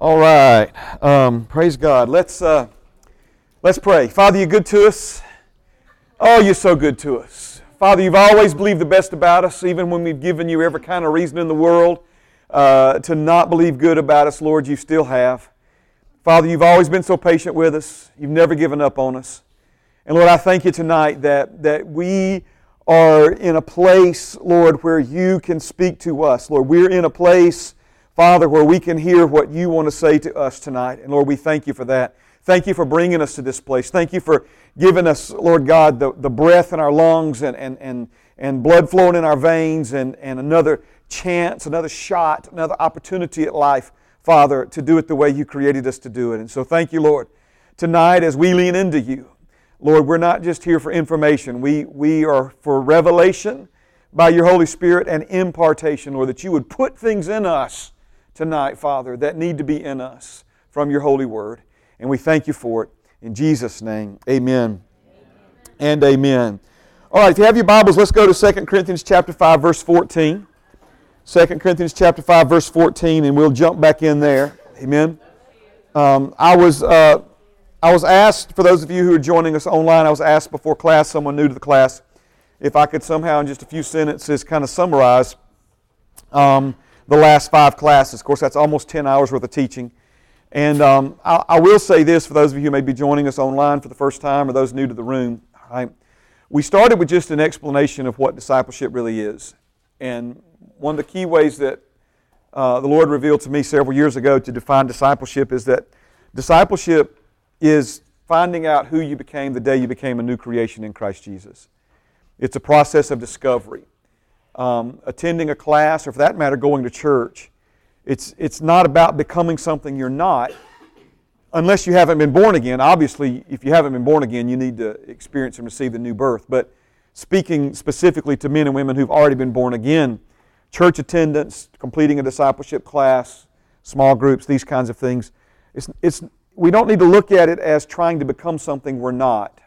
All right. Um, praise God. Let's, uh, let's pray. Father, you're good to us. Oh, you're so good to us. Father, you've always believed the best about us, even when we've given you every kind of reason in the world uh, to not believe good about us, Lord, you still have. Father, you've always been so patient with us. You've never given up on us. And Lord, I thank you tonight that, that we are in a place, Lord, where you can speak to us. Lord, we're in a place Father, where we can hear what you want to say to us tonight. And Lord, we thank you for that. Thank you for bringing us to this place. Thank you for giving us, Lord God, the, the breath in our lungs and, and, and, and blood flowing in our veins and, and another chance, another shot, another opportunity at life, Father, to do it the way you created us to do it. And so thank you, Lord. Tonight, as we lean into you, Lord, we're not just here for information. We, we are for revelation by your Holy Spirit and impartation, Lord, that you would put things in us tonight, Father, that need to be in us from your holy word. And we thank you for it. In Jesus' name, amen, amen. and amen. All right, if you have your Bibles, let's go to 2 Corinthians chapter 5, verse 14. 2 Corinthians chapter 5, verse 14, and we'll jump back in there. Amen. Um, I was uh, I was asked, for those of you who are joining us online, I was asked before class, someone new to the class, if I could somehow, in just a few sentences, kind of summarize um, the last five classes. Of course, that's almost 10 hours worth of teaching. And um, I, I, will say this for those of you who may be joining us online for the first time or those new to the room. Right? We started with just an explanation of what discipleship really is. And one of the key ways that uh, the Lord revealed to me several years ago to define discipleship is that discipleship is finding out who you became the day you became a new creation in Christ Jesus. It's a process of discovery um, attending a class, or for that matter, going to church. It's, it's not about becoming something you're not unless you haven't been born again. Obviously, if you haven't been born again, you need to experience and receive the new birth. But speaking specifically to men and women who've already been born again, church attendance, completing a discipleship class, small groups, these kinds of things, it's, it's, we don't need to look at it as trying to become something we're not.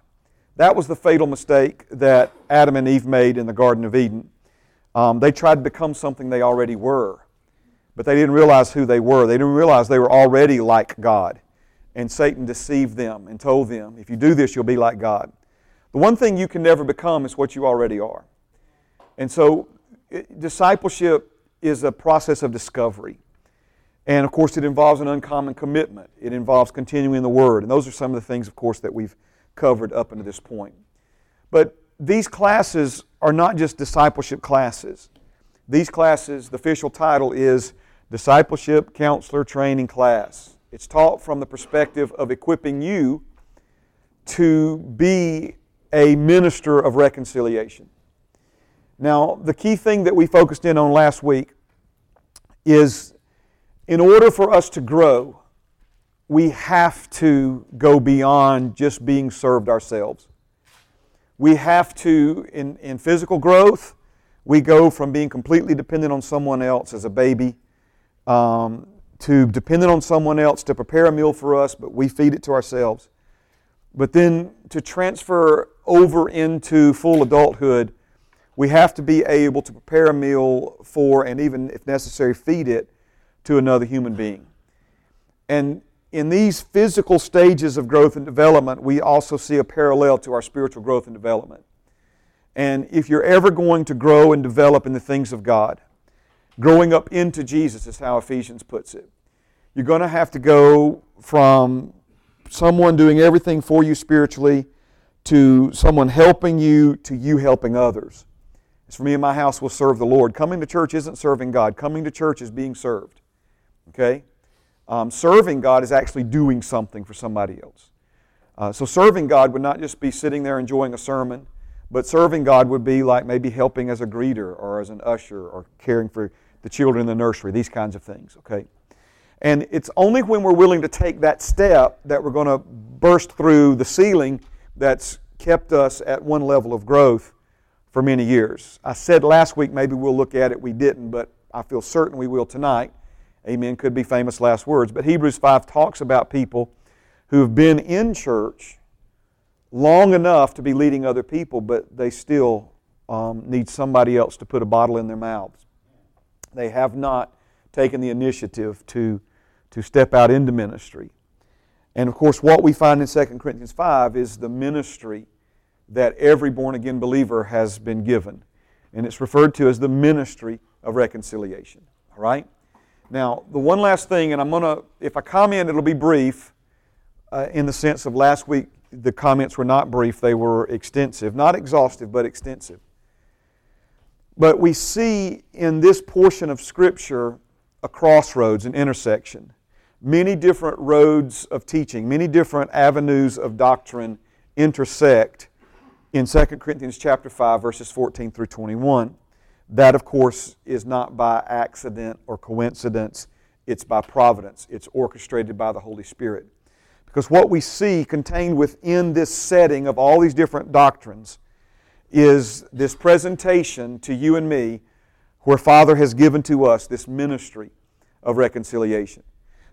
That was the fatal mistake that Adam and Eve made in the Garden of Eden. Um, they tried to become something they already were, but they didn't realize who they were. They didn't realize they were already like God. And Satan deceived them and told them, if you do this, you'll be like God. The one thing you can never become is what you already are. And so, it, discipleship is a process of discovery. And of course, it involves an uncommon commitment. It involves continuing the Word. And those are some of the things, of course, that we've covered up until this point. But these classes are not just discipleship classes. These classes, the official title is Discipleship Counselor Training Class. It's taught from the perspective of equipping you to be a minister of reconciliation. Now, the key thing that we focused in on last week is in order for us to grow, we have to go beyond just being served ourselves we have to, in, in physical growth, we go from being completely dependent on someone else as a baby um, to dependent on someone else to prepare a meal for us, but we feed it to ourselves. But then to transfer over into full adulthood, we have to be able to prepare a meal for and even, if necessary, feed it to another human being. And in these physical stages of growth and development, we also see a parallel to our spiritual growth and development. And if you're ever going to grow and develop in the things of God, growing up into Jesus is how Ephesians puts it. You're going to have to go from someone doing everything for you spiritually to someone helping you to you helping others. As for me and my house will serve the Lord. Coming to church isn't serving God. Coming to church is being served. Okay? Um, serving God is actually doing something for somebody else. Uh, so serving God would not just be sitting there enjoying a sermon, but serving God would be like maybe helping as a greeter or as an usher or caring for the children in the nursery, these kinds of things, okay? And it's only when we're willing to take that step that we're going to burst through the ceiling that's kept us at one level of growth for many years. I said last week maybe we'll look at it, we didn't, but I feel certain we will tonight. Amen. Could be famous last words. But Hebrews 5 talks about people who have been in church long enough to be leading other people, but they still um, need somebody else to put a bottle in their mouths. They have not taken the initiative to, to step out into ministry. And of course, what we find in 2 Corinthians 5 is the ministry that every born again believer has been given. And it's referred to as the ministry of reconciliation. All right? Now, the one last thing, and I'm going to, if I comment, it'll be brief uh, in the sense of last week, the comments were not brief, they were extensive. Not exhaustive, but extensive. But we see in this portion of Scripture a crossroads, an intersection. Many different roads of teaching, many different avenues of doctrine intersect in 2 Corinthians chapter 5 verses 14 through 21. That of course is not by accident or coincidence, it's by providence. It's orchestrated by the Holy Spirit. Because what we see contained within this setting of all these different doctrines is this presentation to you and me where Father has given to us this ministry of reconciliation.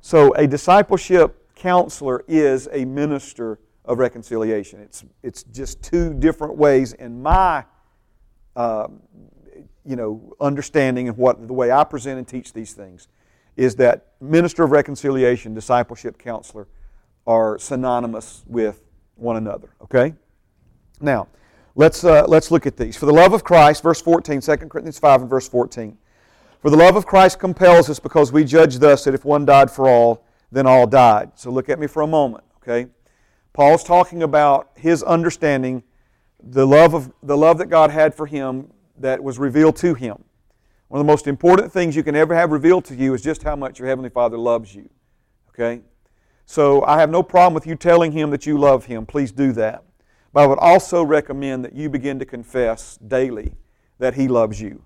So, a discipleship counselor is a minister of reconciliation. It's, it's just two different ways in my uh, you know, understanding and what the way I present and teach these things is that minister of reconciliation, discipleship counselor are synonymous with one another. Okay? Now, let's, uh, let's look at these. For the love of Christ, verse 14, 2 Corinthians 5 and verse 14. For the love of Christ compels us because we judge thus that if one died for all, then all died. So look at me for a moment, okay? Paul's talking about his understanding the love of the love that God had for him that was revealed to him. One of the most important things you can ever have revealed to you is just how much your heavenly Father loves you. Okay? So I have no problem with you telling him that you love him. Please do that. But I would also recommend that you begin to confess daily that he loves you.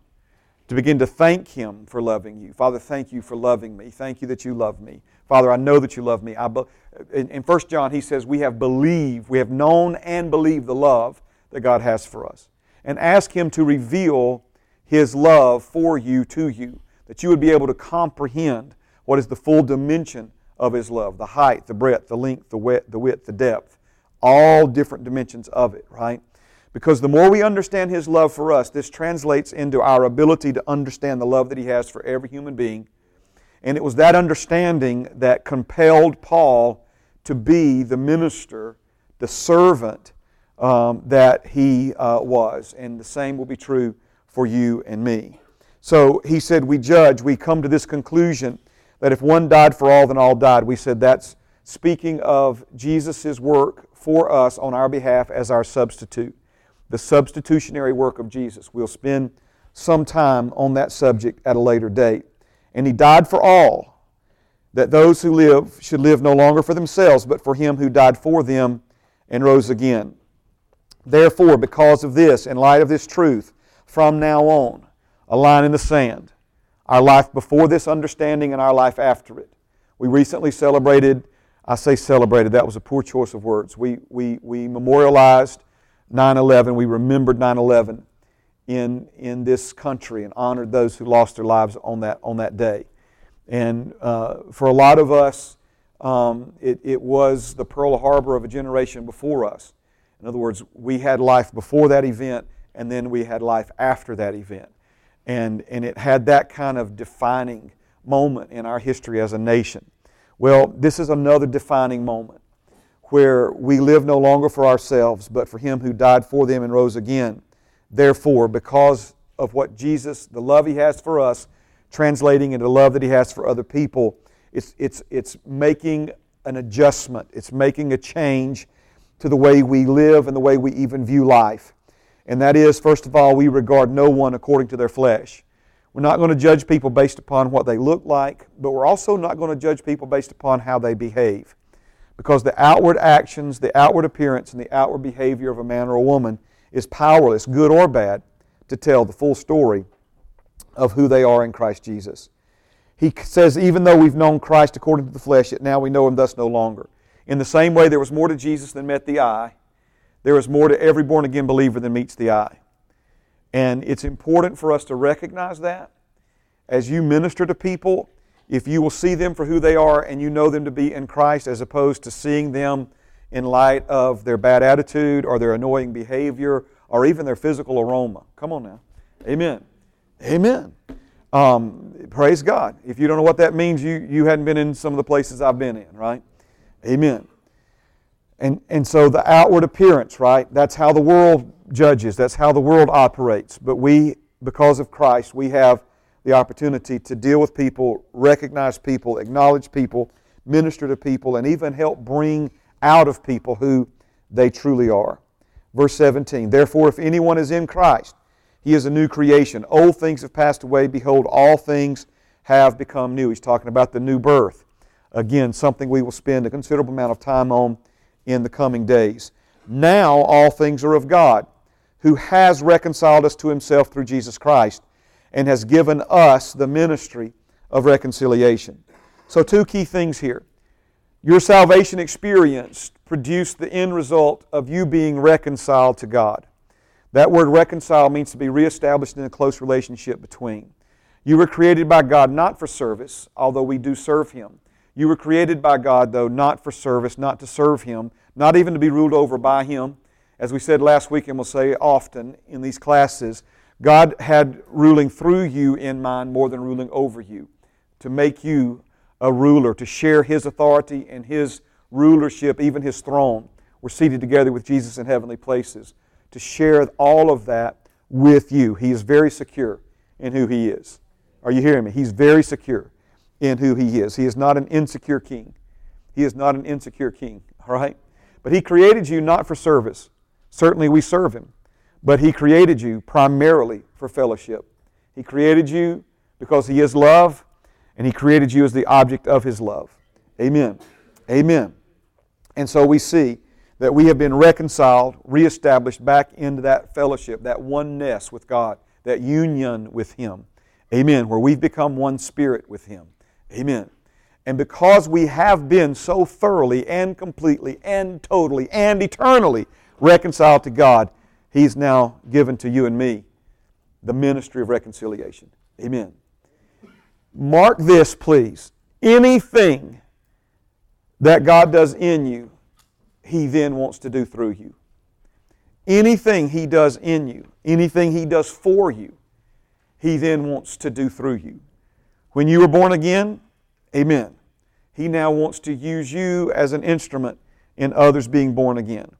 To begin to thank him for loving you. Father, thank you for loving me. Thank you that you love me. Father, I know that you love me. I be, in, in 1 John, he says, We have believed, we have known and believed the love that God has for us. And ask him to reveal his love for you to you, that you would be able to comprehend what is the full dimension of his love the height, the breadth, the length, the width, the, width, the depth, all different dimensions of it, right? Because the more we understand his love for us, this translates into our ability to understand the love that he has for every human being and it was that understanding that compelled Paul to be the minister, the servant um, that he uh, was. And the same will be true for you and me. So he said, We judge, we come to this conclusion that if one died for all, then all died. We said that's speaking of Jesus' work for us on our behalf as our substitute, the substitutionary work of Jesus. We'll spend some time on that subject at a later date. And he died for all, that those who live should live no longer for themselves, but for him who died for them and rose again. Therefore, because of this, in light of this truth, from now on, a line in the sand, our life before this understanding and our life after it. We recently celebrated, I say celebrated, that was a poor choice of words. We, we, we memorialized 9 11, we remembered 9 11 in, in this country and honored those who lost their lives on that, on that day. And uh, for a lot of us, um, it, it was the Pearl Harbor of a generation before us. In other words, we had life before that event, and then we had life after that event. And, and it had that kind of defining moment in our history as a nation. Well, this is another defining moment where we live no longer for ourselves, but for Him who died for them and rose again. Therefore, because of what Jesus, the love He has for us, translating into love that He has for other people, it's, it's, it's making an adjustment, it's making a change to the way we live and the way we even view life. And that is, first of all, we regard no one according to their flesh. We're not going to judge people based upon what they look like, but we're also not going to judge people based upon how they behave. Because the outward actions, the outward appearance, and the outward behavior of a man or a woman is powerless, good or bad, to tell the full story of who they are in Christ Jesus. He says, even though we've known Christ according to the flesh, yet now we know him thus no longer. In the same way, there was more to Jesus than met the eye, there is more to every born again believer than meets the eye. And it's important for us to recognize that as you minister to people, if you will see them for who they are and you know them to be in Christ as opposed to seeing them in light of their bad attitude or their annoying behavior or even their physical aroma. Come on now. Amen. Amen. Um, praise God. If you don't know what that means, you, you hadn't been in some of the places I've been in, right? Amen. And, and so the outward appearance, right? That's how the world judges, that's how the world operates. But we, because of Christ, we have the opportunity to deal with people, recognize people, acknowledge people, minister to people, and even help bring out of people who they truly are. Verse 17 Therefore, if anyone is in Christ, he is a new creation. Old things have passed away. Behold, all things have become new. He's talking about the new birth. Again, something we will spend a considerable amount of time on in the coming days. Now all things are of God, who has reconciled us to himself through Jesus Christ and has given us the ministry of reconciliation. So, two key things here. Your salvation experience produced the end result of you being reconciled to God. That word reconcile means to be reestablished in a close relationship between. You were created by God not for service, although we do serve Him. You were created by God, though, not for service, not to serve Him, not even to be ruled over by Him. As we said last week, and we'll say often in these classes, God had ruling through you in mind more than ruling over you, to make you a ruler, to share His authority and His rulership, even His throne. We're seated together with Jesus in heavenly places, to share all of that with you. He is very secure in who He is. Are you hearing me? He's very secure in who He is. He is not an insecure king. He is not an insecure king, all right? But He created you not for service. Certainly we serve Him. But He created you primarily for fellowship. He created you because He is love, and He created you as the object of His love. Amen. Amen. And so we see that we have been reconciled, reestablished back into that fellowship, that oneness with God, that union with Him. Amen. Where we've become one spirit with Him. Amen. And because we have been so thoroughly and completely and totally and eternally reconciled to God, He's now given to you and me the ministry of reconciliation. Amen. Mark this, please. Anything that God does in you, He then wants to do through you. Anything He does in you, anything He does for you, He then wants to do through you. When you were born again, amen. He now wants to use you as an instrument in others being born again.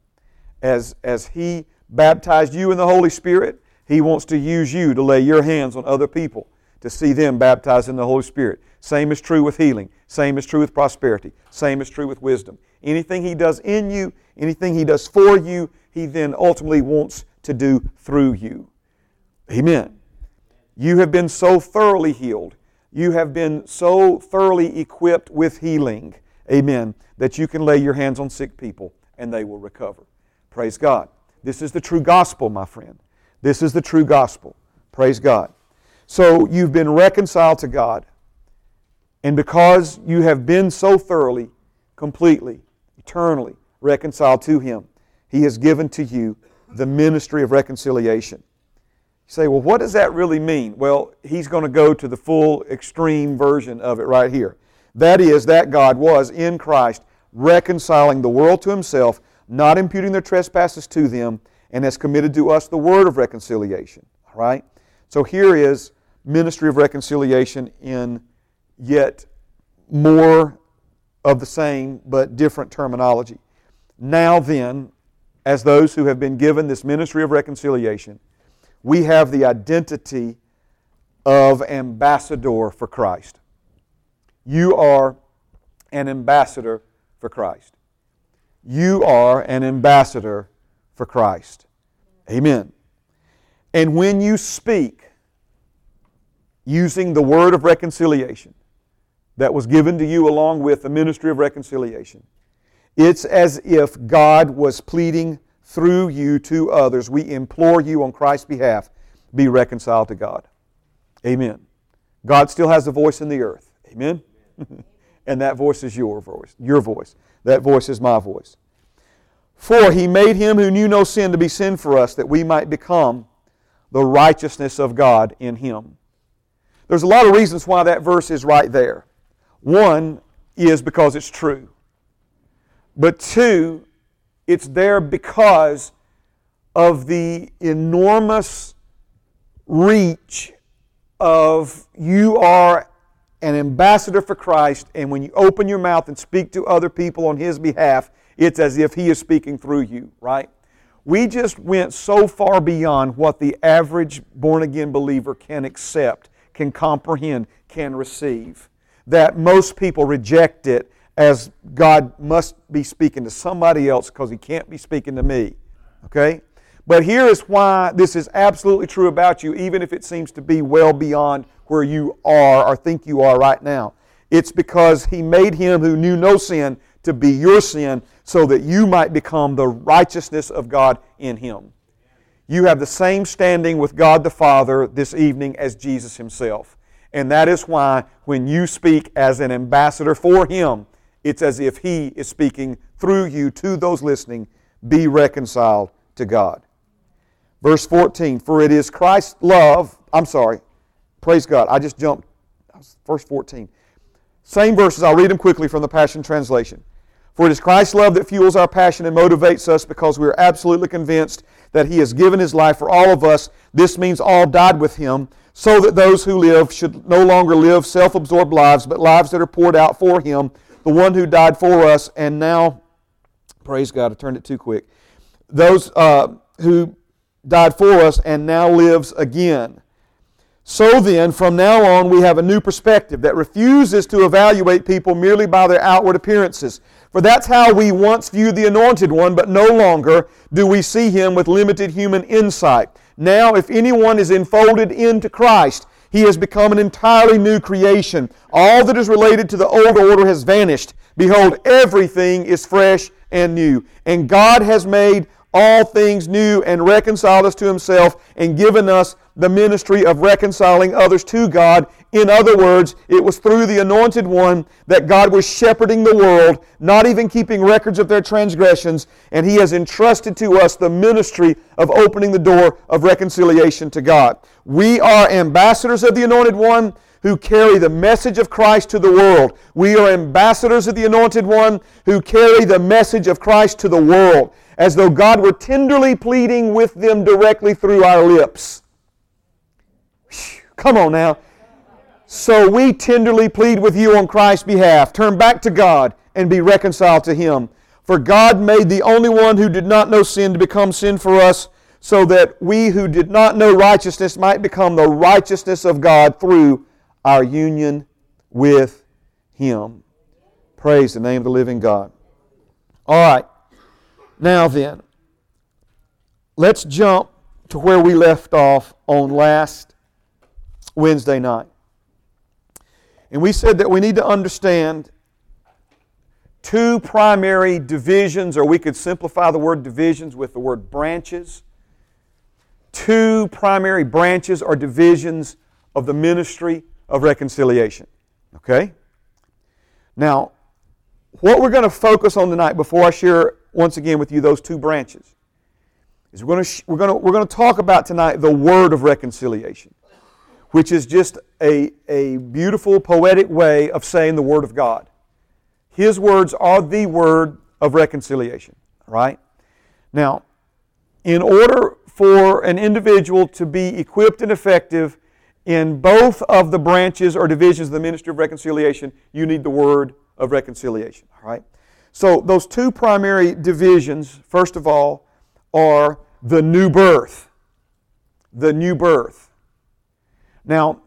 As, as He baptized you in the Holy Spirit, He wants to use you to lay your hands on other people to see them baptized in the Holy Spirit. Same is true with healing. Same is true with prosperity. Same is true with wisdom. Anything He does in you, anything He does for you, He then ultimately wants to do through you. Amen. You have been so thoroughly healed. You have been so thoroughly equipped with healing. Amen. That you can lay your hands on sick people and they will recover. Praise God. This is the true gospel, my friend. This is the true gospel. Praise God. So you've been reconciled to God. And because you have been so thoroughly, completely, eternally reconciled to Him, He has given to you the ministry of reconciliation. Say, well, what does that really mean? Well, He's going to go to the full extreme version of it right here. That is, that God was in Christ reconciling the world to Himself not imputing their trespasses to them, and has committed to us the word of reconciliation. All right? So here is ministry of reconciliation in yet more of the same but different terminology. Now then, as those who have been given this ministry of reconciliation, we have the identity of ambassador for Christ. You are an ambassador for Christ you are an ambassador for Christ. Amen. And when you speak using the word of reconciliation that was given to you along with the ministry of reconciliation, it's as if God was pleading through you to others. We implore you on Christ's behalf, be reconciled to God. Amen. God still has a voice in the earth. Amen. and that voice is your voice. Your voice. That voice is my voice. For he made him who knew no sin to be sin for us, that we might become the righteousness of God in him. There's a lot of reasons why that verse is right there. One is because it's true. But two, it's there because of the enormous reach of you are an ambassador for Christ, and when you open your mouth and speak to other people on His behalf, it's as if He is speaking through you, right? We just went so far beyond what the average born again believer can accept, can comprehend, can receive, that most people reject it as God must be speaking to somebody else because He can't be speaking to me. Okay? But here is why this is absolutely true about you, even if it seems to be well beyond where you are or think you are right now. It's because He made Him who knew no sin to be your sin so that you might become the righteousness of God in Him. You have the same standing with God the Father this evening as Jesus Himself. And that is why when you speak as an ambassador for Him, it's as if He is speaking through you to those listening. Be reconciled to God. Verse 14, for it is Christ's love, I'm sorry, praise God, I just jumped, verse 14. Same verses, I'll read them quickly from the Passion Translation. For it is Christ's love that fuels our passion and motivates us because we are absolutely convinced that He has given His life for all of us. This means all died with Him, so that those who live should no longer live self absorbed lives, but lives that are poured out for Him, the one who died for us, and now, praise God, I turned it too quick. Those uh, who died for us and now lives again. So then, from now on, we have a new perspective that refuses to evaluate people merely by their outward appearances. For that's how we once viewed the Anointed One, but no longer do we see him with limited human insight. Now, if anyone is enfolded into Christ, he has become an entirely new creation. All that is related to the old order has vanished. Behold, everything is fresh and new. And God has made all things new and reconciled us to himself and given us the ministry of reconciling others to God. In other words, it was through the anointed one that God was shepherding the world, not even keeping records of their transgressions, and he has entrusted to us the ministry of opening the door of reconciliation to God. We are ambassadors of the anointed one who carry the message of Christ to the world. We are ambassadors of the anointed one who carry the message of Christ to the world as though God were tenderly pleading with them directly through our lips. Come on now. So we tenderly plead with you on Christ's behalf. Turn back to God and be reconciled to Him. For God made the only one who did not know sin to become sin for us, so that we who did not know righteousness might become the righteousness of God through our union with Him. Praise the name of the living God. All right. Now then, let's jump to where we left off on last Wednesday night. And we said that we need to understand two primary divisions, or we could simplify the word divisions with the word branches. Two primary branches or divisions of the ministry of reconciliation. Okay? Now, what we're going to focus on tonight before I share once again with you those two branches is we're going to, we're going to, we're going to talk about tonight the word of reconciliation, which is just a, a beautiful, poetic way of saying the word of God. His words are the word of reconciliation, right? Now, in order for an individual to be equipped and effective in both of the branches or divisions of the ministry of reconciliation, you need the word of reconciliation, all right? So, those two primary divisions, first of all, are the new birth. The new birth. Now,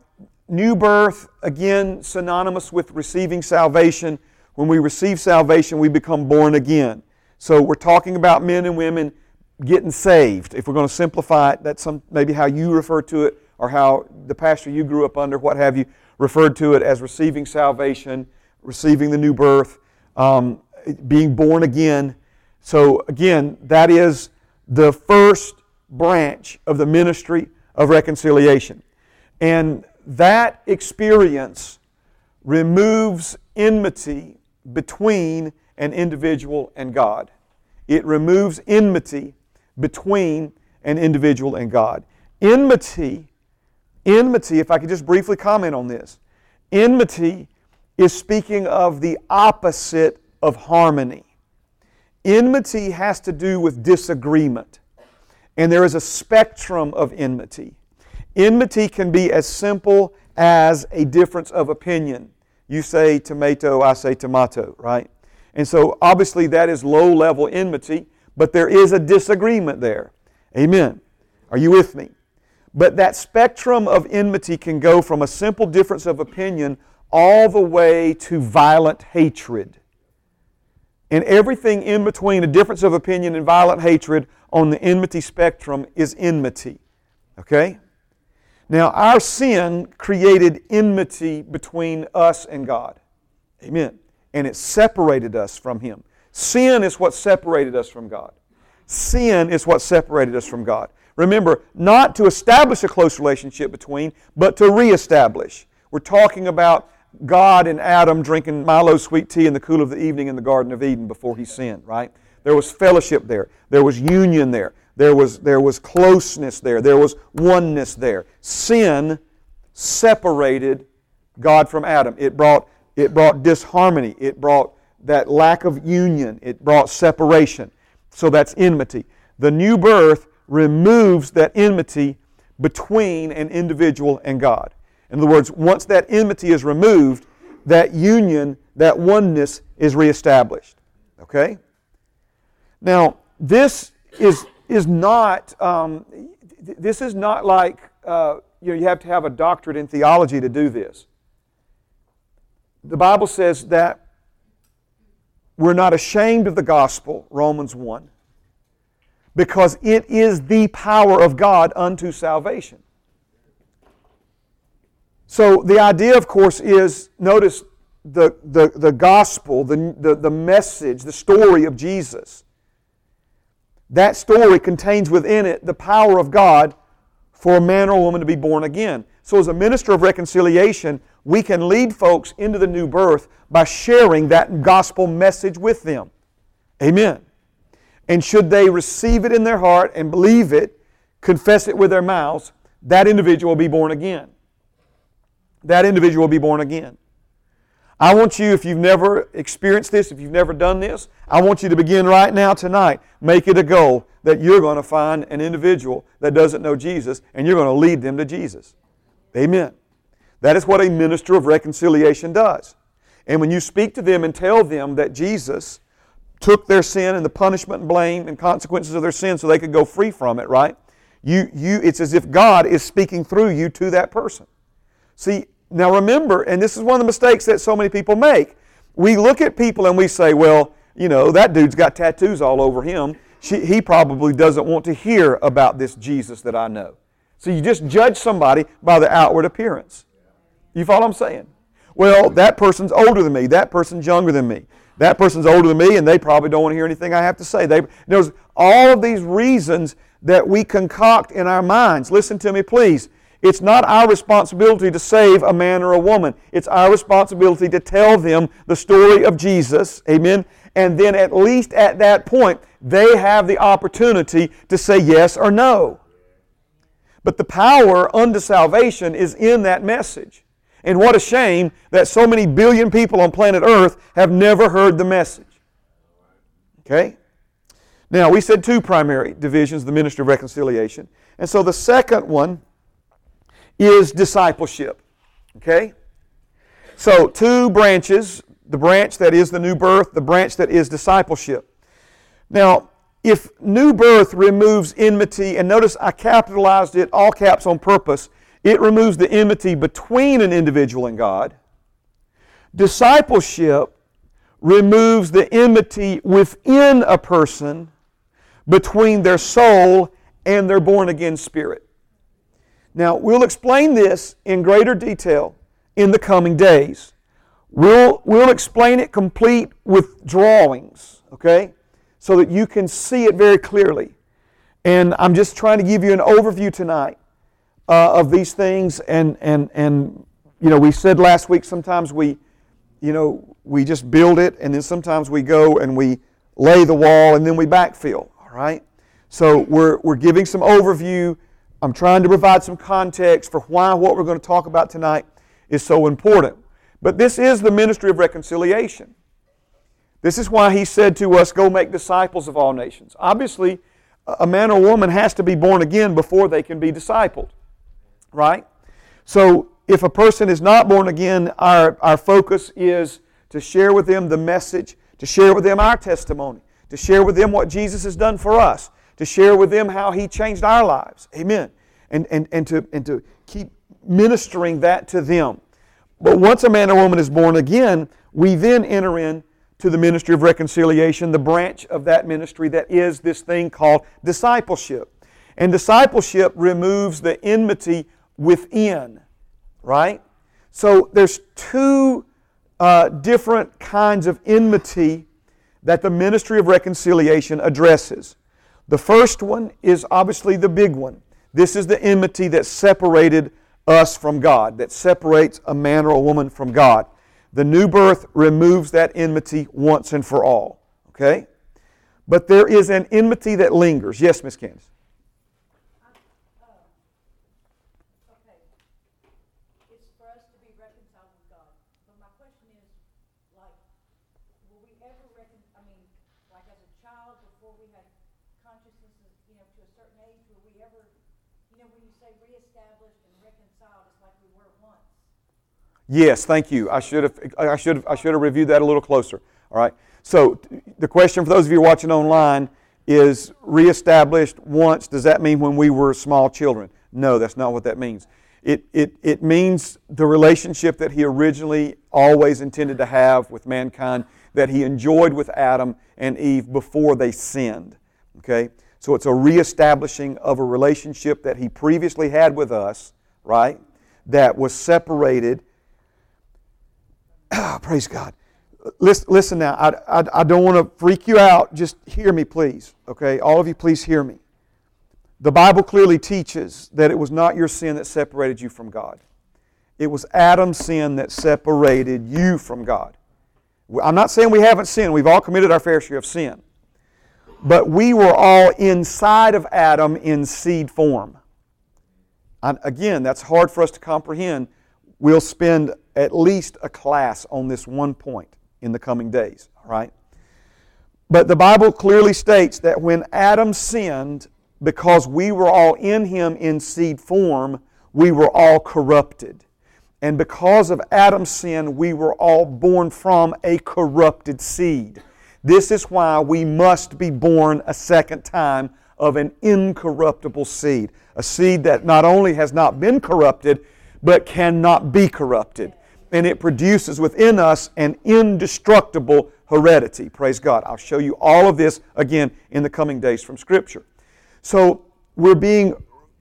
new birth, again, synonymous with receiving salvation. When we receive salvation, we become born again. So, we're talking about men and women getting saved. If we're going to simplify it, that's some, maybe how you refer to it or how the pastor you grew up under, what have you, referred to it as receiving salvation, receiving the new birth. Um, being born again. So, again, that is the first branch of the ministry of reconciliation. And that experience removes enmity between an individual and God. It removes enmity between an individual and God. Enmity, enmity, if I could just briefly comment on this, enmity is speaking of the opposite of harmony. Enmity has to do with disagreement, and there is a spectrum of enmity. Enmity can be as simple as a difference of opinion. You say tomato, I say tomato, right? And so obviously that is low level enmity, but there is a disagreement there. Amen. Are you with me? But that spectrum of enmity can go from a simple difference of opinion all the way to violent hatred. And everything in between a difference of opinion and violent hatred on the enmity spectrum is enmity. Okay? Now, our sin created enmity between us and God. Amen. And it separated us from Him. Sin is what separated us from God. Sin is what separated us from God. Remember, not to establish a close relationship between, but to reestablish. We're talking about God and Adam drinking Milo sweet tea in the cool of the evening in the Garden of Eden before he sinned, right? There was fellowship there. There was union there. There was, there was closeness there. There was oneness there. Sin separated God from Adam. It brought, it brought disharmony. It brought that lack of union. It brought separation. So that's enmity. The new birth removes that enmity between an individual and God. In other words, once that enmity is removed, that union, that oneness is reestablished. Okay? Now, this is is not, um, this is not like, uh, you know, you have to have a doctorate in theology to do this. The Bible says that we're not ashamed of the gospel, Romans 1, because it is the power of God unto salvation. So the idea, of course, is notice the, the, the gospel, the, the, the message, the story of Jesus that story contains within it the power of God for a man or woman to be born again. So, as a minister of reconciliation, we can lead folks into the new birth by sharing that gospel message with them. Amen. And should they receive it in their heart and believe it, confess it with their mouths, that individual will be born again. That individual will be born again. I want you, if you've never experienced this, if you've never done this, I want you to begin right now tonight. Make it a goal that you're going to find an individual that doesn't know Jesus and you're going to lead them to Jesus. Amen. That is what a minister of reconciliation does. And when you speak to them and tell them that Jesus took their sin and the punishment and blame and consequences of their sin so they could go free from it, right? You, you, it's as if God is speaking through you to that person. See, now remember, and this is one of the mistakes that so many people make. We look at people and we say, well, you know, that dude's got tattoos all over him. She, he probably doesn't want to hear about this Jesus that I know. So you just judge somebody by the outward appearance. You follow what I'm saying? Well, that person's older than me. That person's younger than me. That person's older than me, and they probably don't want to hear anything I have to say. They, there's all of these reasons that we concoct in our minds. Listen to me, please. It's not our responsibility to save a man or a woman. It's our responsibility to tell them the story of Jesus. Amen. And then, at least at that point, they have the opportunity to say yes or no. But the power unto salvation is in that message. And what a shame that so many billion people on planet Earth have never heard the message. Okay? Now, we said two primary divisions the ministry of reconciliation. And so the second one is discipleship. Okay? So, two branches the branch that is the new birth, the branch that is discipleship. Now, if new birth removes enmity, and notice I capitalized it all caps on purpose, it removes the enmity between an individual and God. Discipleship removes the enmity within a person between their soul and their born again spirit. Now, we'll explain this in greater detail in the coming days. We'll, we'll explain it complete with drawings, okay? So that you can see it very clearly. And I'm just trying to give you an overview tonight uh, of these things. And, and, and, you know, we said last week sometimes we, you know, we just build it, and then sometimes we go and we lay the wall, and then we backfill, all right? So we're, we're giving some overview I'm trying to provide some context for why what we're going to talk about tonight is so important. But this is the ministry of reconciliation. This is why he said to us, Go make disciples of all nations. Obviously, a man or woman has to be born again before they can be discipled. Right? So if a person is not born again, our, our focus is to share with them the message, to share with them our testimony, to share with them what Jesus has done for us, to share with them how He changed our lives. Amen. And, and, and, to, and to keep ministering that to them. But once a man or woman is born again, we then enter in to the ministry of reconciliation, the branch of that ministry that is this thing called discipleship. And discipleship removes the enmity within, right? So there's two uh, different kinds of enmity that the ministry of reconciliation addresses. The first one is obviously the big one. This is the enmity that separated us from God, that separates a man or a woman from God. The new birth removes that enmity once and for all. Okay? But there is an enmity that lingers. Yes, Miss Candace. Yes, thank you. I should have I should have I should have reviewed that a little closer. All right. So the question for those of you watching online is reestablished once. Does that mean when we were small children? No, that's not what that means. It, it, it means the relationship that he originally always intended to have with mankind, that he enjoyed with Adam and Eve before they sinned. Okay? So it's a reestablishing of a relationship that he previously had with us, right? That was separated Ah, praise God. Listen, listen now, I, I, I don't want to freak you out. Just hear me, please. Okay? All of you, please hear me. The Bible clearly teaches that it was not your sin that separated you from God. It was Adam's sin that separated you from God. I'm not saying we haven't sinned. We've all committed our fair share of sin. But we were all inside of Adam in seed form. And again, that's hard for us to comprehend. We'll spend at least a class on this one point in the coming days, all right? But the Bible clearly states that when Adam sinned, because we were all in him in seed form, we were all corrupted. And because of Adam's sin, we were all born from a corrupted seed. This is why we must be born a second time of an incorruptible seed. A seed that not only has not been corrupted, but cannot be corrupted and it produces within us an indestructible heredity. Praise God. I'll show you all of this again in the coming days from Scripture. So we're being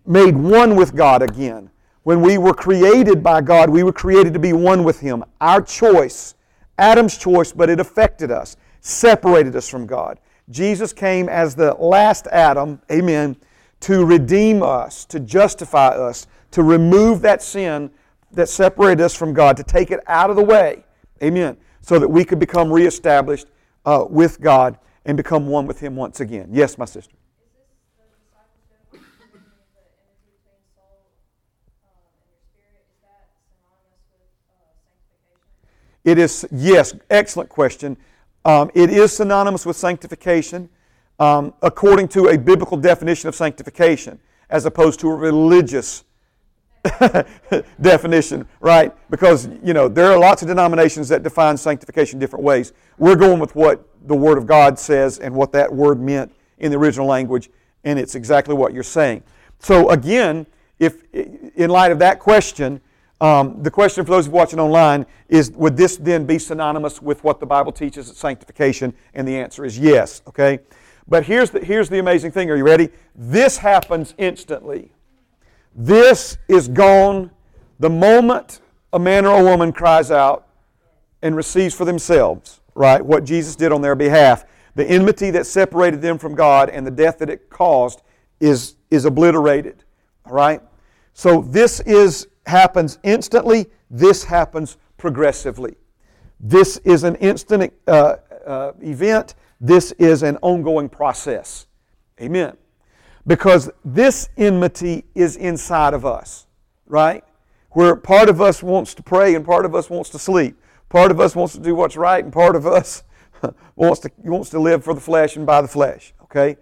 made one with God again. When we were created by God, we were created to be one with Him. Our choice, Adam's choice, but it affected us, separated us from God. Jesus came as the last Adam, amen, to redeem us, to justify us, to remove that sin that separated us from God, to take it out of the way. Amen. So that we could become reestablished uh, with God and become one with Him once again. Yes, my sister. It is, yes, excellent question. Um, it is synonymous with sanctification um, according to a biblical definition of sanctification as opposed to a religious definition, right? Because, you know, there are lots of denominations that define sanctification different ways. We're going with what the Word of God says and what that word meant in the original language, and it's exactly what you're saying. So, again, if in light of that question, um, the question for those watching online is Would this then be synonymous with what the Bible teaches at sanctification? And the answer is yes, okay? But here's the, here's the amazing thing. Are you ready? This happens instantly. This is gone the moment a man or a woman cries out and receives for themselves, right, what Jesus did on their behalf. The enmity that separated them from God and the death that it caused is, is obliterated. All right? So this is happens instantly, this happens progressively. This is an instant uh, uh, event, this is an ongoing process. Amen. Because this enmity is inside of us, right? Where part of us wants to pray and part of us wants to sleep. Part of us wants to do what's right and part of us wants to, wants to live for the flesh and by the flesh, okay?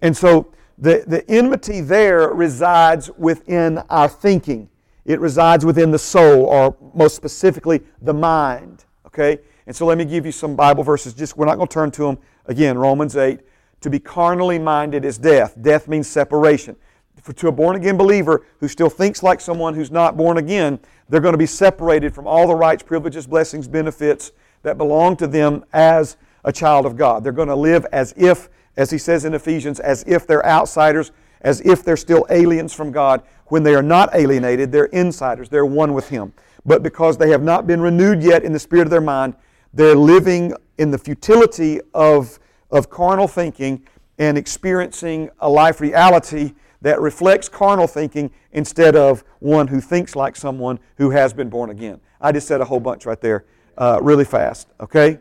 And so The, the enmity there resides within our thinking. It resides within the soul, or most specifically, the mind. Okay? And so let me give you some Bible verses. Just we're not going to turn to them again. Romans 8. To be carnally minded is death. Death means separation. For, to a born again believer who still thinks like someone who's not born again, they're going to be separated from all the rights, privileges, blessings, benefits that belong to them as a child of God. They're going to live as if, as he says in Ephesians, as if they're outsiders, as if they're still aliens from God. When they are not alienated, they're insiders. They're one with Him. But because they have not been renewed yet in the spirit of their mind, they're living in the futility of, of carnal thinking and experiencing a life reality that reflects carnal thinking instead of one who thinks like someone who has been born again. I just said a whole bunch right there uh, really fast, okay?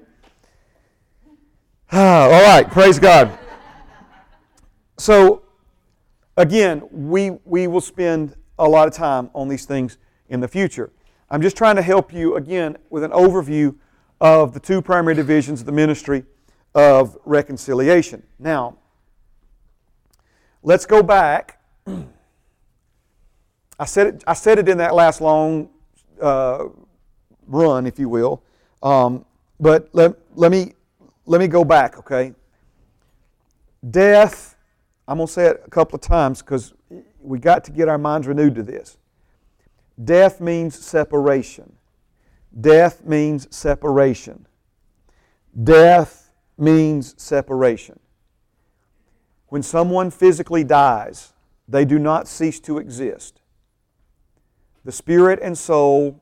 All right, praise God. So, again, we, we will spend a lot of time on these things in the future. I'm just trying to help you, again, with an overview of the two primary divisions of the ministry of reconciliation. Now, let's go back. I said it, I said it in that last long uh, run, if you will. Um, but let, let, me, let me go back, okay? Death, I'm going to say it a couple of times because we got to get our minds renewed to this. Death means separation. Death means separation. Death means separation. When someone physically dies, they do not cease to exist. The spirit and soul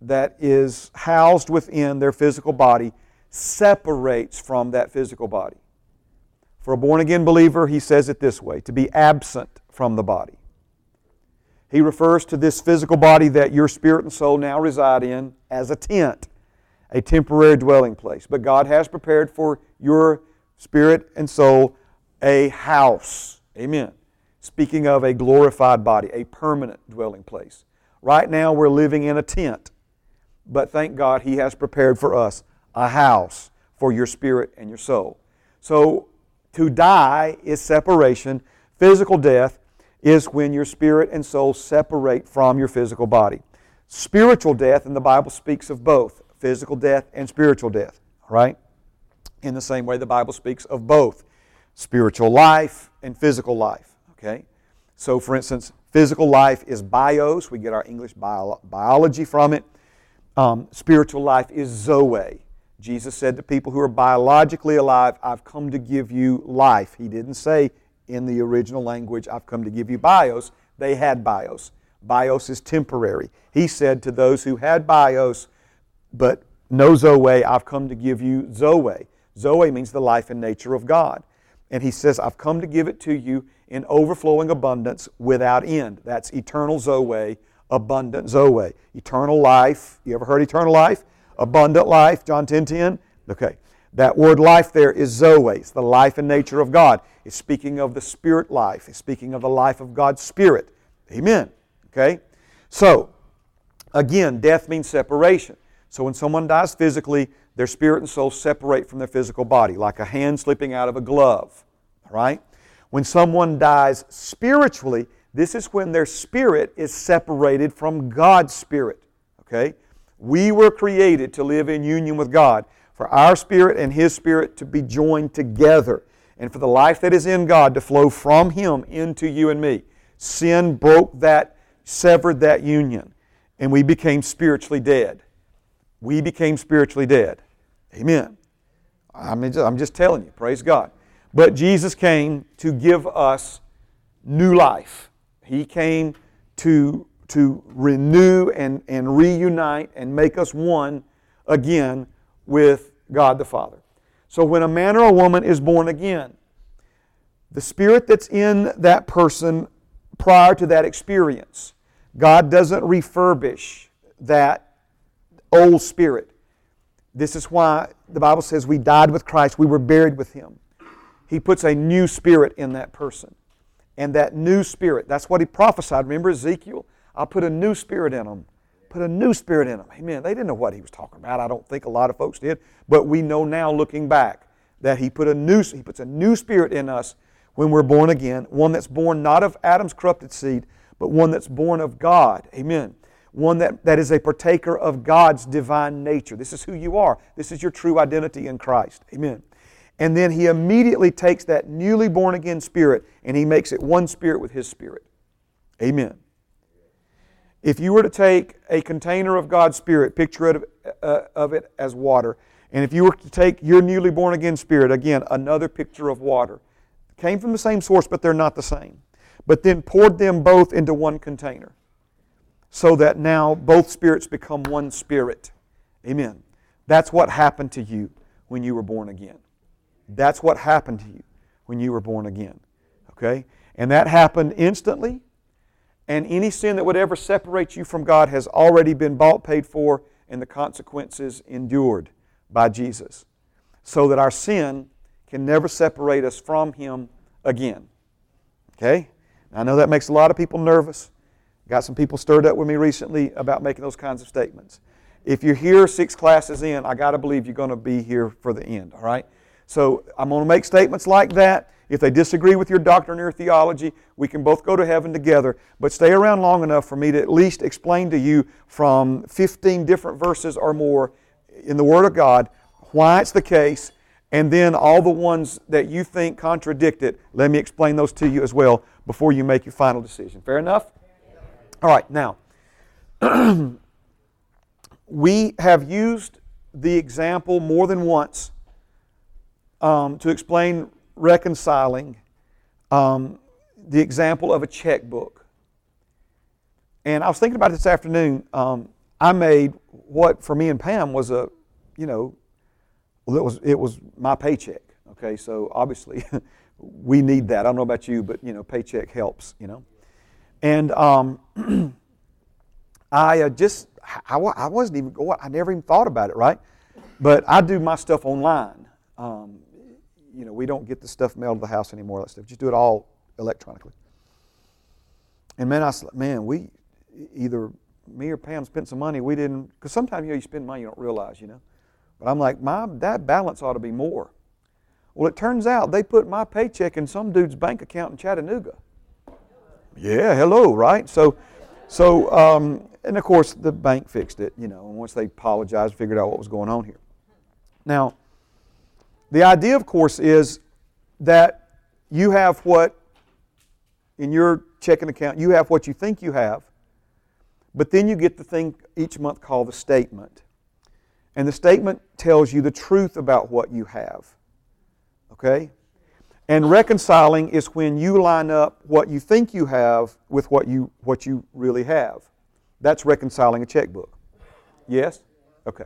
that is housed within their physical body separates from that physical body. For a born again believer, he says it this way to be absent from the body. He refers to this physical body that your spirit and soul now reside in as a tent, a temporary dwelling place. But God has prepared for your spirit and soul a house. Amen. Speaking of a glorified body, a permanent dwelling place. Right now, we're living in a tent, but thank God He has prepared for us a house for your spirit and your soul. So, to die is separation, physical death is when your spirit and soul separate from your physical body. Spiritual death, and the Bible speaks of both physical death and spiritual death, right? In the same way, the Bible speaks of both spiritual life and physical life, okay? So, for instance, physical life is bios, we get our English bio- biology from it. Um, spiritual life is zoe. Jesus said to people who are biologically alive, I've come to give you life. He didn't say in the original language, I've come to give you bios. They had bios. Bios is temporary. He said to those who had bios, but no Zoe, I've come to give you Zoe. Zoe means the life and nature of God. And he says, I've come to give it to you in overflowing abundance without end. That's eternal Zoe, abundant Zoe. Eternal life. You ever heard eternal life? Abundant life, John 10 10. Okay. That word life there is Zoe. It's the life and nature of God. It's speaking of the spirit life. It's speaking of the life of God's Spirit. Amen. Okay? So, again, death means separation. So when someone dies physically, their spirit and soul separate from their physical body, like a hand slipping out of a glove. Right? When someone dies spiritually, this is when their spirit is separated from God's spirit. Okay? We were created to live in union with God, for our spirit and His spirit to be joined together and for the life that is in God to flow from Him into you and me. Sin broke that, severed that union, and we became spiritually dead. We became spiritually dead. Amen. I mean, I'm just telling you, praise God. But Jesus came to give us new life. He came to, to renew and, and reunite and make us one again with God the Father. So when a man or a woman is born again, the spirit that's in that person prior to that experience, God doesn't refurbish that old spirit. This is why the Bible says we died with Christ, we were buried with Him. He puts a new spirit in that person. And that new spirit, that's what He prophesied. Remember Ezekiel? I'll put a new spirit in them put a new spirit in them. Amen. They didn't know what he was talking about. I don't think a lot of folks did. But we know now, looking back, that he put a new he puts a new spirit in us, when we're born again, one that's born not of Adam's corrupted seed, but one that's born of God. Amen. One that, that is a partaker of God's divine nature. This is who you are. This is your true identity in Christ. Amen. And then he immediately takes that newly born again spirit and he makes it one spirit with his spirit. Amen. If you were to take a container of God's Spirit, picture it, uh, of it as water, and if you were to take your newly born again spirit, again, another picture of water, came from the same source, but they're not the same, but then poured them both into one container so that now both spirits become one spirit. Amen. That's what happened to you when you were born again. That's what happened to you when you were born again. Okay? And that happened instantly and any sin that would ever separate you from God has already been bought, paid for, and the consequences endured by Jesus. So that our sin can never separate us from Him again. Okay? I know that makes a lot of people nervous. Got some people stirred up with me recently about making those kinds of statements. If you're here six classes in, I got to believe you're going to be here for the end, all right? So I'm going to make statements like that. If they disagree with your doctrine or your theology, we can both go to heaven together. But stay around long enough for me to at least explain to you from 15 different verses or more in the Word of God why it's the case, and then all the ones that you think contradict it, let me explain those to you as well before you make your final decision. Fair enough? All right, now, we have used the example more than once um, to explain reconciling um, the example of a checkbook. And I was thinking about this afternoon. Um, I made what for me and Pam was a, you know, it was it was my paycheck. Okay, so obviously we need that. I don't know about you, but you know, paycheck helps. You know, and um, I uh, just I, I wasn't even I never even thought about it, right? But I do my stuff online. Um, you know, we don't get the stuff mailed to the house anymore. That stuff, just do it all electronically. And man, I said, man, we either me or Pam spent some money we didn't, because sometimes you know you spend money you don't realize, you know. But I'm like, my that balance ought to be more. Well, it turns out they put my paycheck in some dude's bank account in Chattanooga. Yeah, hello, right? So, so, um, and of course the bank fixed it, you know. And once they apologized, figured out what was going on here. Now, the idea, of course, is that you have what, in your checking account, you have what you think you have, but then you get the thing each month called the statement. And the statement tells you the truth about what you have. Okay? And reconciling is when you line up what you think you have with what you, what you really have. That's reconciling a checkbook. Yes? Okay.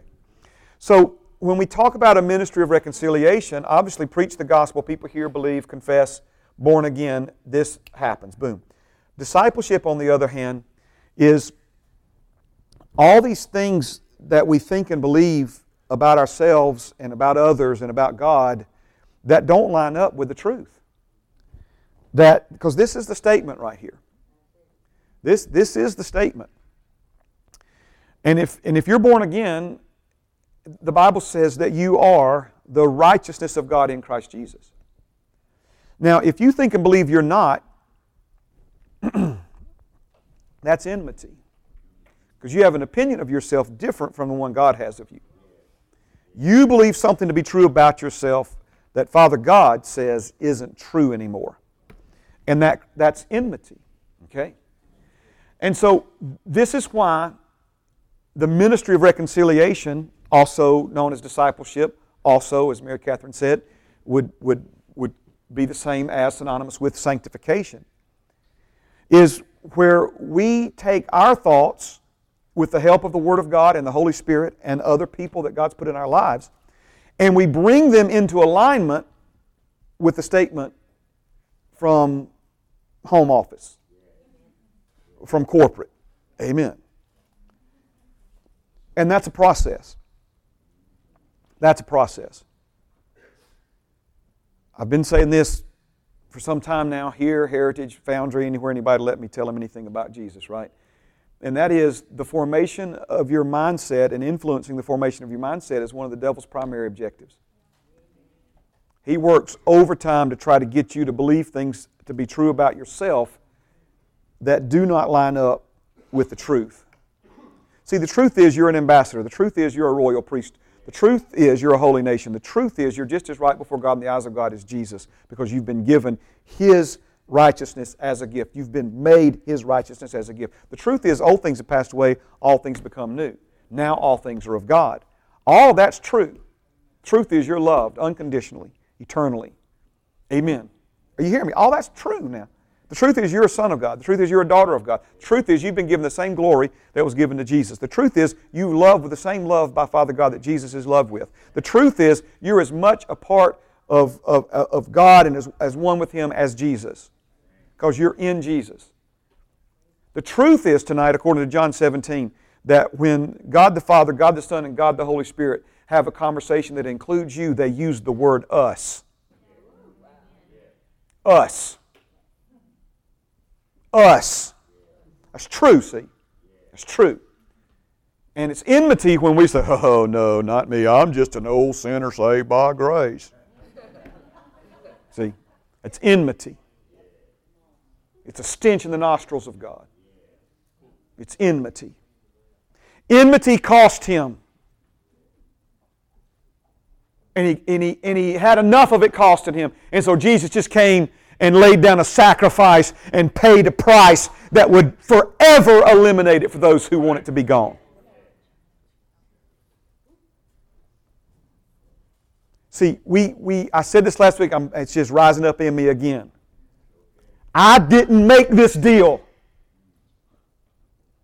So when we talk about a ministry of reconciliation, obviously preach the gospel, people hear, believe, confess, born again, this happens. Boom. Discipleship, on the other hand, is all these things that we think and believe about ourselves and about others and about God that don't line up with the truth. That because this is the statement right here. This, this is the statement. And if, and if you're born again, the Bible says that you are the righteousness of God in Christ Jesus. Now, if you think and believe you're not, that's enmity. Because you have an opinion of yourself different from the one God has of you. You believe something to be true about yourself that Father God says isn't true anymore. And that, that's enmity. Okay? And so, this is why the ministry of reconciliation also known as discipleship, also, as Mary Catherine said, would, would, would be the same as synonymous with sanctification, is where we take our thoughts with the help of the Word of God and the Holy Spirit and other people that God's put in our lives, and we bring them into alignment with the statement from home office, from corporate. Amen. And that's a process. That's a process. I've been saying this for some time now here, Heritage, Foundry, anywhere anybody let me tell them anything about Jesus, right? And that is the formation of your mindset and influencing the formation of your mindset is one of the devil's primary objectives. He works overtime to try to get you to believe things to be true about yourself that do not line up with the truth. See, the truth is you're an ambassador. The truth is you're a royal priest. The truth is you're a holy nation. The truth is you're just as right before God in the eyes of God as Jesus because you've been given His righteousness as a gift. You've been made His righteousness as a gift. The truth is, old things have passed away, all things become new. Now all things are of God. All that's true. Truth is, you're loved unconditionally, eternally. Amen. Are you hearing me? All that's true now. The truth is, you're a son of God. The truth is, you're a daughter of God. The truth is, you've been given the same glory that was given to Jesus. The truth is, you love with the same love by Father God that Jesus is loved with. The truth is, you're as much a part of, of, of God and as, as one with Him as Jesus because you're in Jesus. The truth is tonight, according to John 17, that when God the Father, God the Son, and God the Holy Spirit have a conversation that includes you, they use the word us. Us. Us. That's true, see? That's true. And it's enmity when we say, oh, no, not me. I'm just an old sinner saved by grace. see? It's enmity. It's a stench in the nostrils of God. It's enmity. Enmity cost him. And he, and, he, and he had enough of it costing him. And so Jesus just came and laid down a sacrifice and paid a price that would forever eliminate it for those who want it to be gone. See, we, we, I said this last week, I'm, it's just rising up in me again. I didn't make this deal.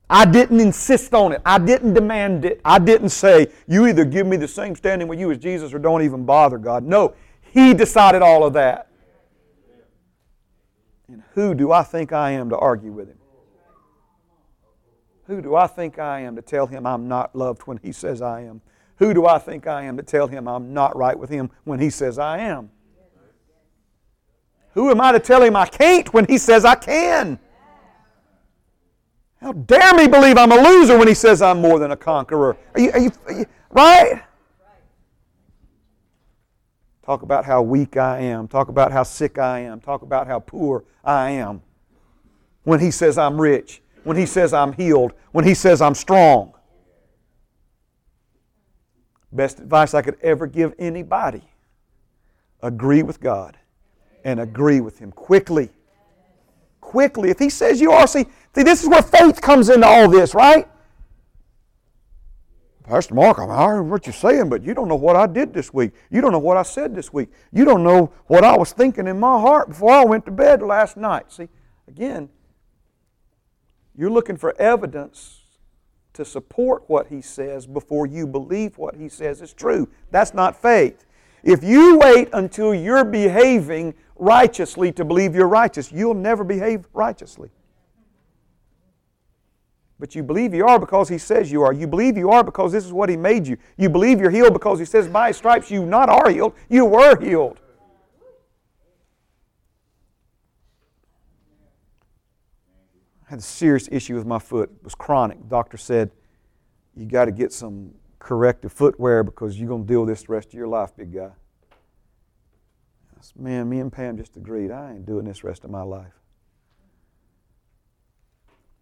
I didn't insist on it. I didn't demand it. I didn't say, you either give me the same standing with you as Jesus or don't even bother God. No, He decided all of that. And who do I think I am to argue with Him? Who do I think I am to tell Him I'm not loved when He says I am? Who do I think I am to tell Him I'm not right with Him when He says I am? Who am I to tell him I can't when he says I can? How dare me believe I'm a loser when he says I'm more than a conqueror? Are you, are you, are you right? Talk about how weak I am. Talk about how sick I am. Talk about how poor I am. When he says I'm rich. When he says I'm healed. When he says I'm strong. Best advice I could ever give anybody agree with God and agree with Him quickly. Quickly. If He says you are, see, see this is where faith comes into all this, right? Pastor Mark, I heard what you're saying, but you don't know what I did this week. You don't know what I said this week. You don't know what I was thinking in my heart before I went to bed last night. See, again, you're looking for evidence to support what he says before you believe what he says is true. That's not faith. If you wait until you're behaving righteously to believe you're righteous, you'll never behave righteously. But you believe you are because He says you are. You believe you are because this is what He made you. You believe you're healed because He says, by His stripes you not are healed, you were healed. I had a serious issue with my foot. It was chronic. The doctor said, you got to get some corrective footwear because you're going to deal with this the rest of your life, big guy. Man, me and Pam just agreed I ain't doing this rest of my life.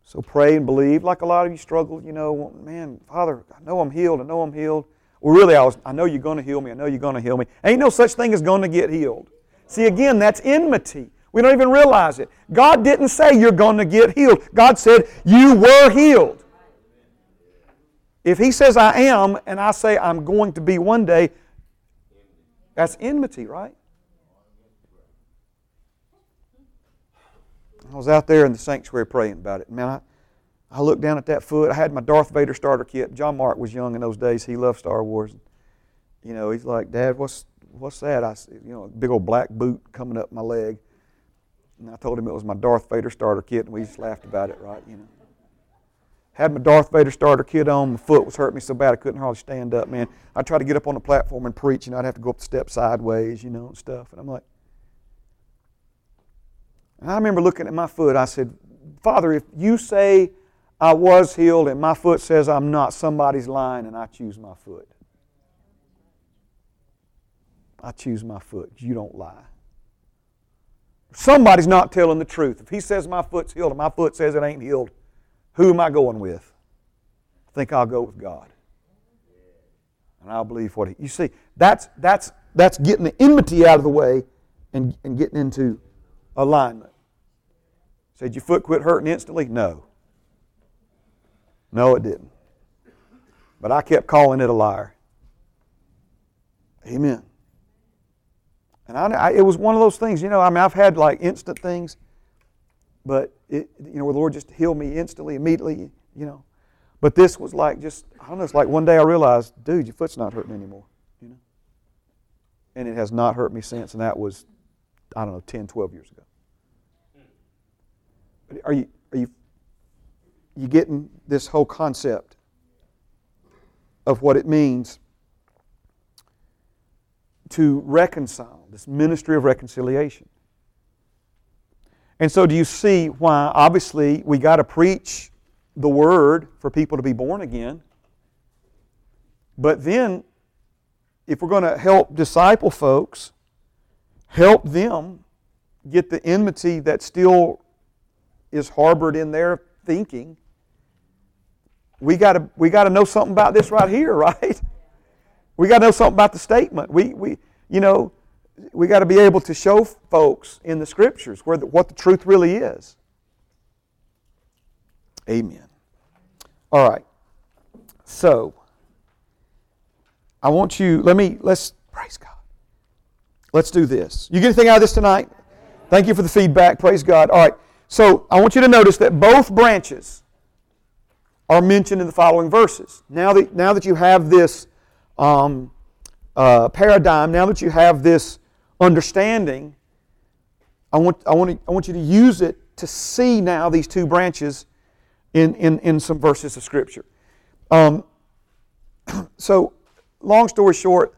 So pray and believe, like a lot of you struggle, you know, man, Father, I know I'm healed, I know I'm healed. Well, really, I was, I know you're going to heal me, I know you're going to heal me. Ain't no such thing as going to get healed. See, again, that's enmity. We don't even realize it. God didn't say you're going to get healed. God said you were healed. If He says I am, and I say I'm going to be one day, that's enmity, right? I was out there in the sanctuary praying about it. Man, I, I looked down at that foot. I had my Darth Vader starter kit. John Mark was young in those days. He loved Star Wars. You know, he's like, Dad, what's what's that? I said, you know, big old black boot coming up my leg. And I told him it was my Darth Vader starter kit, and we just laughed about it, right? You know. Had my Darth Vader starter kit on. My foot was hurting me so bad I couldn't hardly stand up, man. I tried to get up on the platform and preach, and I'd have to go up the steps sideways, you know, and stuff. And I'm like, and I remember looking at my foot. I said, Father, if you say I was healed and my foot says I'm not, somebody's lying and I choose my foot. I choose my foot. You don't lie. Somebody's not telling the truth. If he says my foot's healed and my foot says it ain't healed, who am I going with? I think I'll go with God. And I'll believe what he. You see, that's, that's, that's getting the enmity out of the way and, and getting into alignment. Said your foot quit hurting instantly? No. No, it didn't. But I kept calling it a liar. Amen. And I, I, it was one of those things, you know, I mean, I've had like instant things, but, it, you know, where the Lord just healed me instantly, immediately, you know. But this was like just, I don't know, it's like one day I realized, dude, your foot's not hurting anymore, you know. And it has not hurt me since, and that was, I don't know, 10, 12 years ago. Are you, are you, you getting this whole concept of what it means to reconcile, this ministry of reconciliation? And so, do you see why, obviously, we got to preach the word for people to be born again? But then, if we're going to help disciple folks, help them get the enmity that still is harbored in their thinking, we got to we got to know something about this right here, right? We got to know something about the statement. We we you know we got to be able to show folks in the scriptures where the, what the truth really is. Amen. All right. So I want you. Let me let's praise God. Let's do this. You get anything out of this tonight? Thank you for the feedback. Praise God. All right. So I want you to notice that both branches are mentioned in the following verses. Now that, now that you have this um, uh, paradigm, now that you have this understanding, I want, I, want to, I want you to use it to see now these two branches in, in, in some verses of Scripture. Um, so, long story short,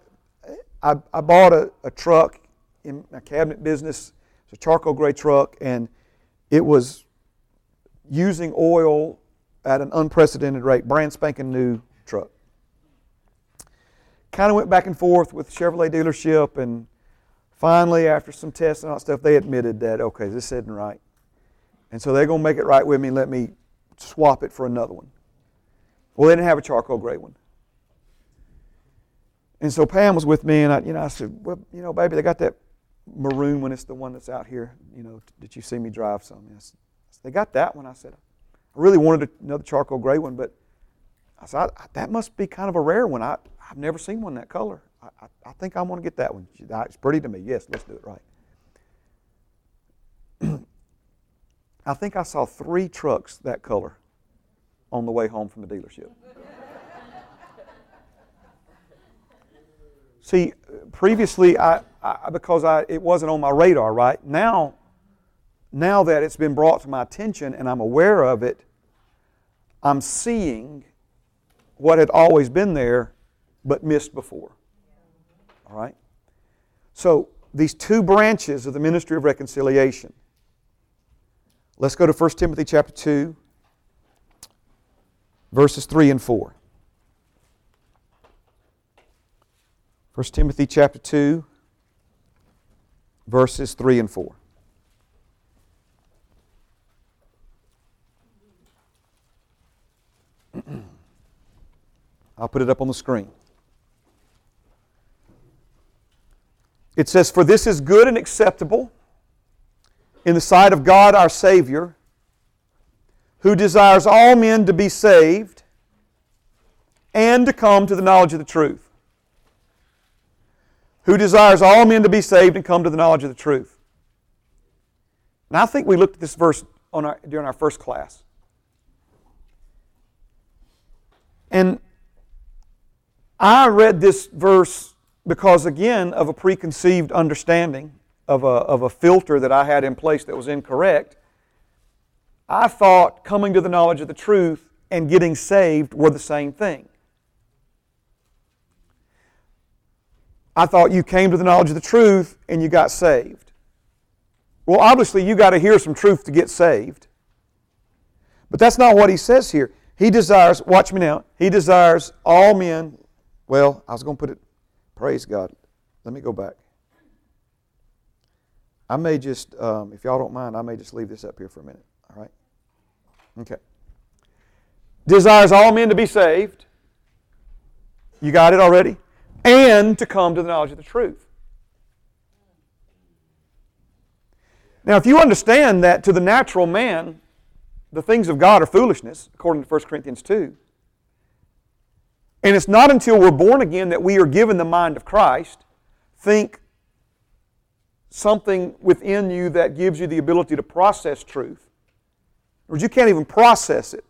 I, I bought a, a truck in my cabinet business. It's a charcoal gray truck, and it was using oil at an unprecedented rate, brand spanking new truck. Kind of went back and forth with Chevrolet dealership, and finally, after some tests and all that stuff, they admitted that, okay, this isn't right. And so they're going to make it right with me let me swap it for another one. Well, they didn't have a charcoal gray one. And so Pam was with me, and I, you know, I said, well, you know, baby, they got that maroon one. It's the one that's out here. You know, did you see me drive some? Yes. They got that one. I said, I really wanted another charcoal gray one, but I said, I, that must be kind of a rare one. I, I've never seen one that color. I, I, I think I want to get that one. It's pretty to me. Yes, let's do it right. I think I saw three trucks that color on the way home from the dealership. See, previously, I, I, because I, it wasn't on my radar, right? Now, now that it's been brought to my attention and I'm aware of it, I'm seeing what had always been there but missed before. All right? So, these two branches of the ministry of reconciliation. Let's go to 1 Timothy chapter 2, verses 3 and 4. 1 Timothy chapter 2, verses 3 and 4. I'll put it up on the screen. It says, For this is good and acceptable in the sight of God our Savior, who desires all men to be saved and to come to the knowledge of the truth who desires all men to be saved and come to the knowledge of the truth. And I think we looked at this verse our, during our first class. And I read this verse because, again, of a preconceived understanding of a, of a filter that I had in place that was incorrect. I thought coming to the knowledge of the truth and getting saved were the same thing. I thought you came to the knowledge of the truth and you got saved. Well, obviously, you got to hear some truth to get saved. But that's not what he says here. He desires, watch me now, he desires all men. Well, I was going to put it, praise God. let me go back. I may just, um, if y'all don't mind, I may just leave this up here for a minute. All right? Okay. Desires all men to be saved. You got it already? And to come to the knowledge of the truth. Now, if you understand that to the natural man, the things of God are foolishness, according to 1 Corinthians 2, and it's not until we're born again that we are given the mind of Christ, think something within you that gives you the ability to process truth, or you can't even process it.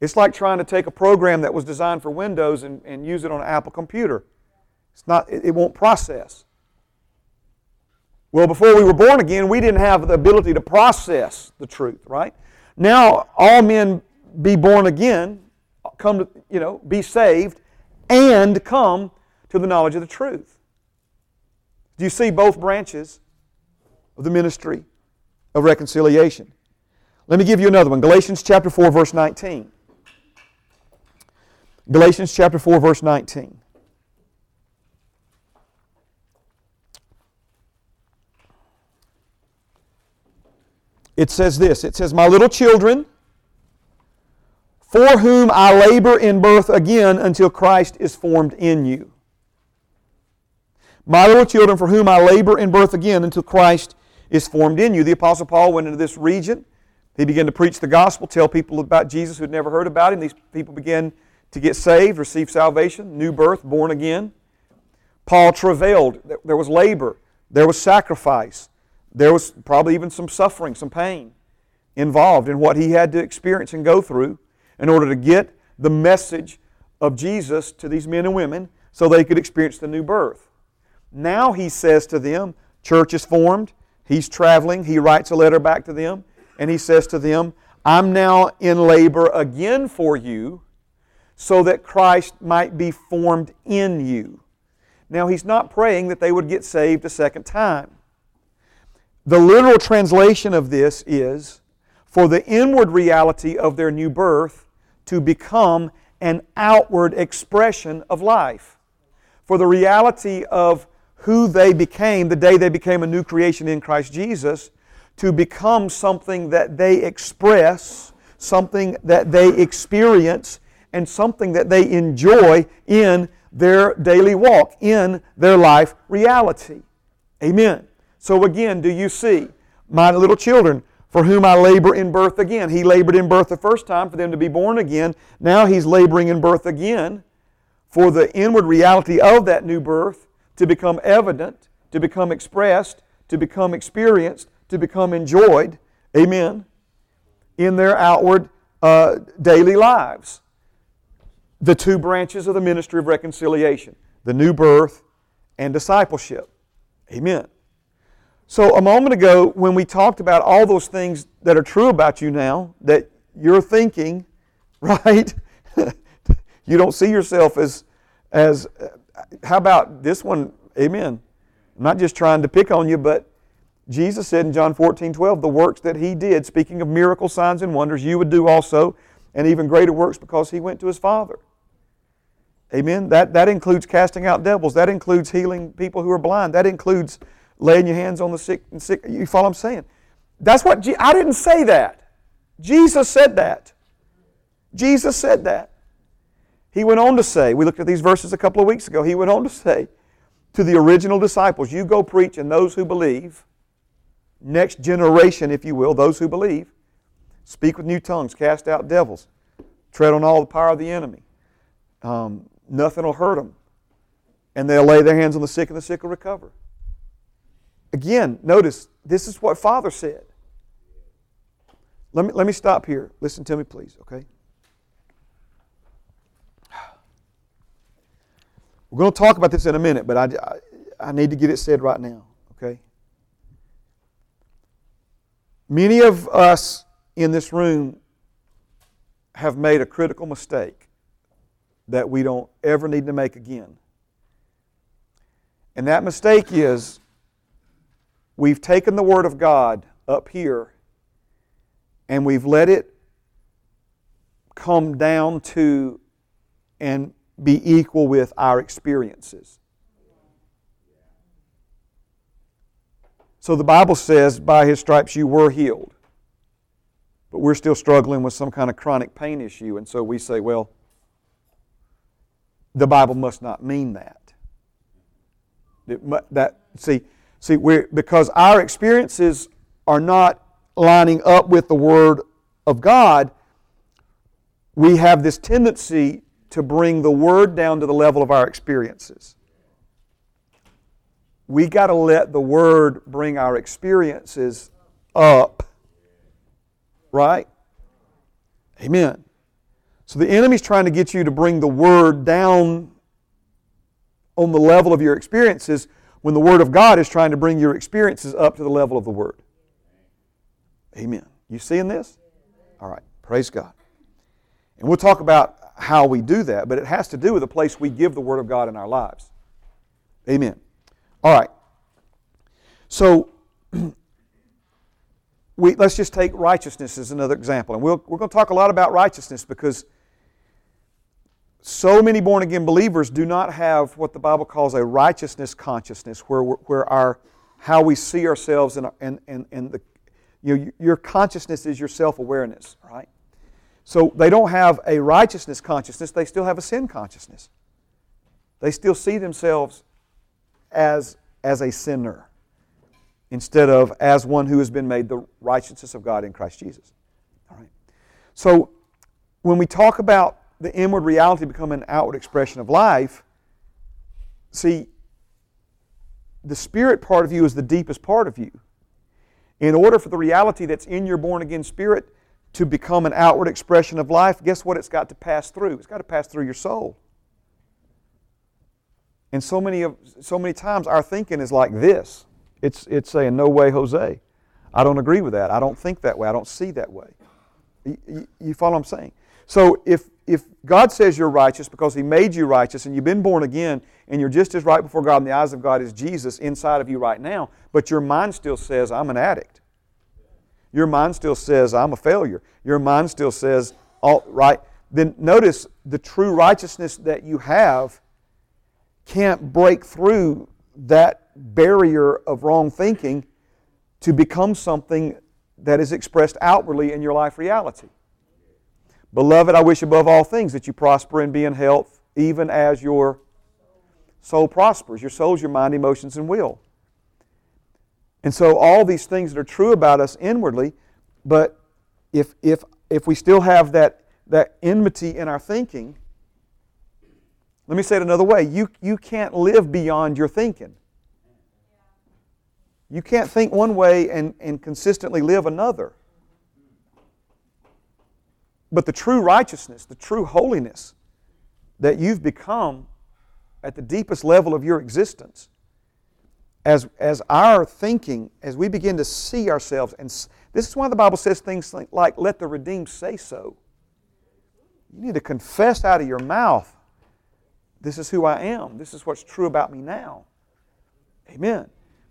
It's like trying to take a program that was designed for Windows and, and use it on an Apple computer. It's not, it, it won't process. Well, before we were born again, we didn't have the ability to process the truth, right? Now, all men be born again, come to, you know, be saved, and come to the knowledge of the truth. Do you see both branches of the ministry of reconciliation? Let me give you another one Galatians chapter 4, verse 19. Galatians chapter 4, verse 19. It says this It says, My little children, for whom I labor in birth again until Christ is formed in you. My little children, for whom I labor in birth again until Christ is formed in you. The Apostle Paul went into this region. He began to preach the gospel, tell people about Jesus who had never heard about him. These people began to get saved, receive salvation, new birth, born again. Paul travailed. There was labor, there was sacrifice, there was probably even some suffering, some pain involved in what he had to experience and go through in order to get the message of Jesus to these men and women so they could experience the new birth. Now he says to them, church is formed, he's traveling, he writes a letter back to them, and he says to them, I'm now in labor again for you so that Christ might be formed in you. Now, he's not praying that they would get saved a second time. The literal translation of this is for the inward reality of their new birth to become an outward expression of life. For the reality of who they became the day they became a new creation in Christ Jesus to become something that they express, something that they experience, and something that they enjoy in their daily walk, in their life reality. Amen. So again, do you see? My little children, for whom I labor in birth again. He labored in birth the first time for them to be born again. Now he's laboring in birth again for the inward reality of that new birth to become evident, to become expressed, to become experienced, to become enjoyed. Amen. In their outward uh, daily lives the two branches of the ministry of reconciliation the new birth and discipleship. Amen. So, a moment ago, when we talked about all those things that are true about you now, that you're thinking, right? you don't see yourself as, as, uh, how about this one? Amen. I'm not just trying to pick on you, but Jesus said in John 14, 12, the works that He did, speaking of miracle signs and wonders, you would do also, and even greater works because He went to His Father. Amen. That, that includes casting out devils. That includes healing people who are blind. That includes laying your hands on the sick and sick. You follow what I'm saying? That's what Je- I didn't say that. Jesus said that. Jesus said that. He went on to say, we looked at these verses a couple of weeks ago. He went on to say to the original disciples, You go preach, and those who believe, next generation, if you will, those who believe, speak with new tongues, cast out devils, tread on all the power of the enemy. Um, nothing will hurt them. And they'll lay their hands on the sick and the sick will recover. Again, notice this is what Father said. Let me, let me stop here. Listen to me, please, okay? We're going to talk about this in a minute, but I, I, I need to get it said right now, okay? Many of us in this room have made a critical mistake that we don't ever need to make again. And that mistake is we've taken the Word of God up here and we've let it come down to and be equal with our experiences. So the Bible says, by His stripes you were healed. But we're still struggling with some kind of chronic pain issue, and so we say, well, the Bible must not mean that. that see, see, we because our experiences are not lining up with the Word of God, we have this tendency to bring the Word down to the level of our experiences. We got to let the Word bring our experiences up. Right? Amen. So the enemy's trying to get you to bring the Word down on the level of your experiences when the Word of God is trying to bring your experiences up to the level of the Word. Amen. You seeing this? All right. Praise God. And we'll talk about how we do that, but it has to do with the place we give the Word of God in our lives. Amen. All right. So, we, let's just take righteousness as another example. And we'll, we're going to talk a lot about righteousness because so many born again believers do not have what the Bible calls a righteousness consciousness, where, where our, how we see ourselves and, and, and, and the, you know, your consciousness is your self awareness, right? So they don't have a righteousness consciousness, they still have a sin consciousness. They still see themselves as, as a sinner instead of as one who has been made the righteousness of God in Christ Jesus. All right. So when we talk about the inward reality become an outward expression of life, see, the spirit part of you is the deepest part of you. In order for the reality that's in your born again spirit to become an outward expression of life, guess what it's got to pass through? It's got to pass through your soul. And so many of so many times our thinking is like this. It's it's saying, No way, Jose. I don't agree with that. I don't think that way. I don't see that way. You, you follow what I'm saying? So if if God says you're righteous because He made you righteous and you've been born again and you're just as right before God in the eyes of God as Jesus inside of you right now, but your mind still says, I'm an addict. Your mind still says, I'm a failure. Your mind still says, all right. Then notice the true righteousness that you have can't break through that barrier of wrong thinking to become something that is expressed outwardly in your life reality. Beloved, I wish above all things that you prosper and be in health, even as your soul prospers. Your soul is your mind, emotions, and will. And so all these things that are true about us inwardly, but if, if, if we still have that, that enmity in our thinking, let me say it another way. You, you can't live beyond your thinking. You can't think one way and, and consistently live another. But the true righteousness, the true holiness that you've become at the deepest level of your existence, as, as our thinking, as we begin to see ourselves, and this is why the Bible says things like, let the redeemed say so. You need to confess out of your mouth, this is who I am. This is what's true about me now. Amen.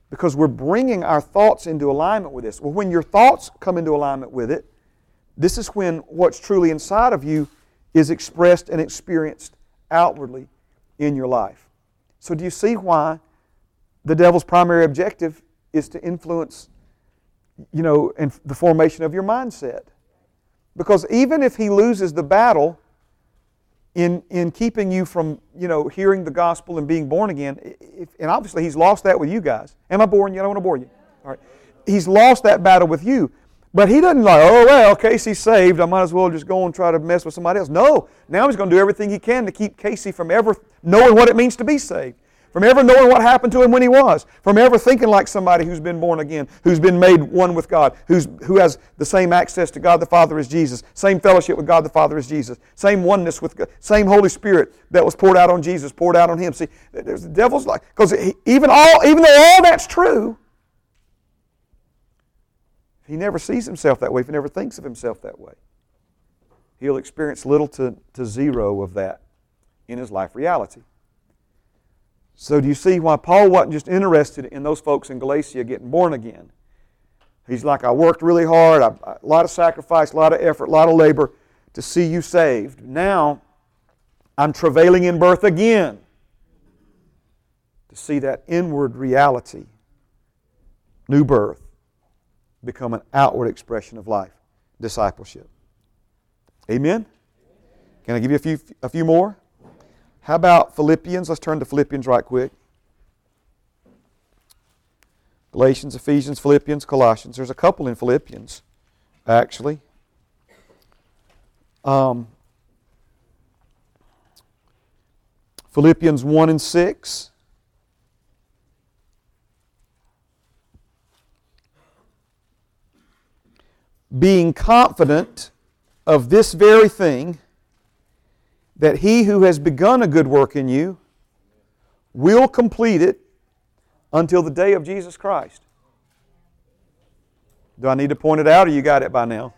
Because we're bringing our thoughts into alignment with this. Well, when your thoughts come into alignment with it, this is when what's truly inside of you is expressed and experienced outwardly in your life. So, do you see why the devil's primary objective is to influence, you know, in the formation of your mindset? Because even if he loses the battle in, in keeping you from, you know, hearing the gospel and being born again, if, and obviously he's lost that with you guys. Am I boring you? I don't want to bore you. All right. He's lost that battle with you. But he doesn't like, oh, well, Casey's saved. I might as well just go and try to mess with somebody else. No. Now he's going to do everything he can to keep Casey from ever knowing what it means to be saved, from ever knowing what happened to him when he was, from ever thinking like somebody who's been born again, who's been made one with God, who's, who has the same access to God the Father as Jesus, same fellowship with God the Father as Jesus, same oneness with God, same Holy Spirit that was poured out on Jesus, poured out on him. See, there's the devil's like, because even, all, even though all that's true, he never sees himself that way, if he never thinks of himself that way, he'll experience little to, to zero of that in his life reality. So, do you see why Paul wasn't just interested in those folks in Galatia getting born again? He's like, I worked really hard, I, a lot of sacrifice, a lot of effort, a lot of labor to see you saved. Now, I'm travailing in birth again to see that inward reality new birth, become an outward expression of life, discipleship. Amen? Can I give you a few, a few more? How about Philippians? Let's turn to Philippians right quick. Galatians, Ephesians, Philippians, Colossians. There's a couple in Philippians, actually. Um, Philippians 1 and 6. Being confident of this very thing, that he who has begun a good work in you will complete it until the day of Jesus Christ. Do I need to point it out or you got it by now?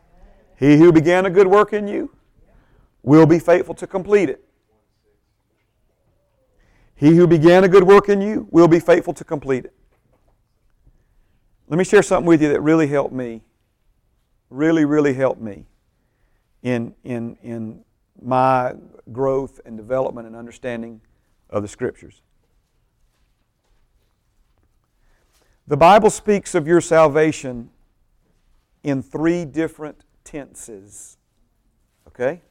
He who began a good work in you will be faithful to complete it. He who began a good work in you will be faithful to complete it. Let me share something with you that really helped me. Really, really helped me in, in, in my growth and development and understanding of the Scriptures. The Bible speaks of your salvation in three different tenses. Okay?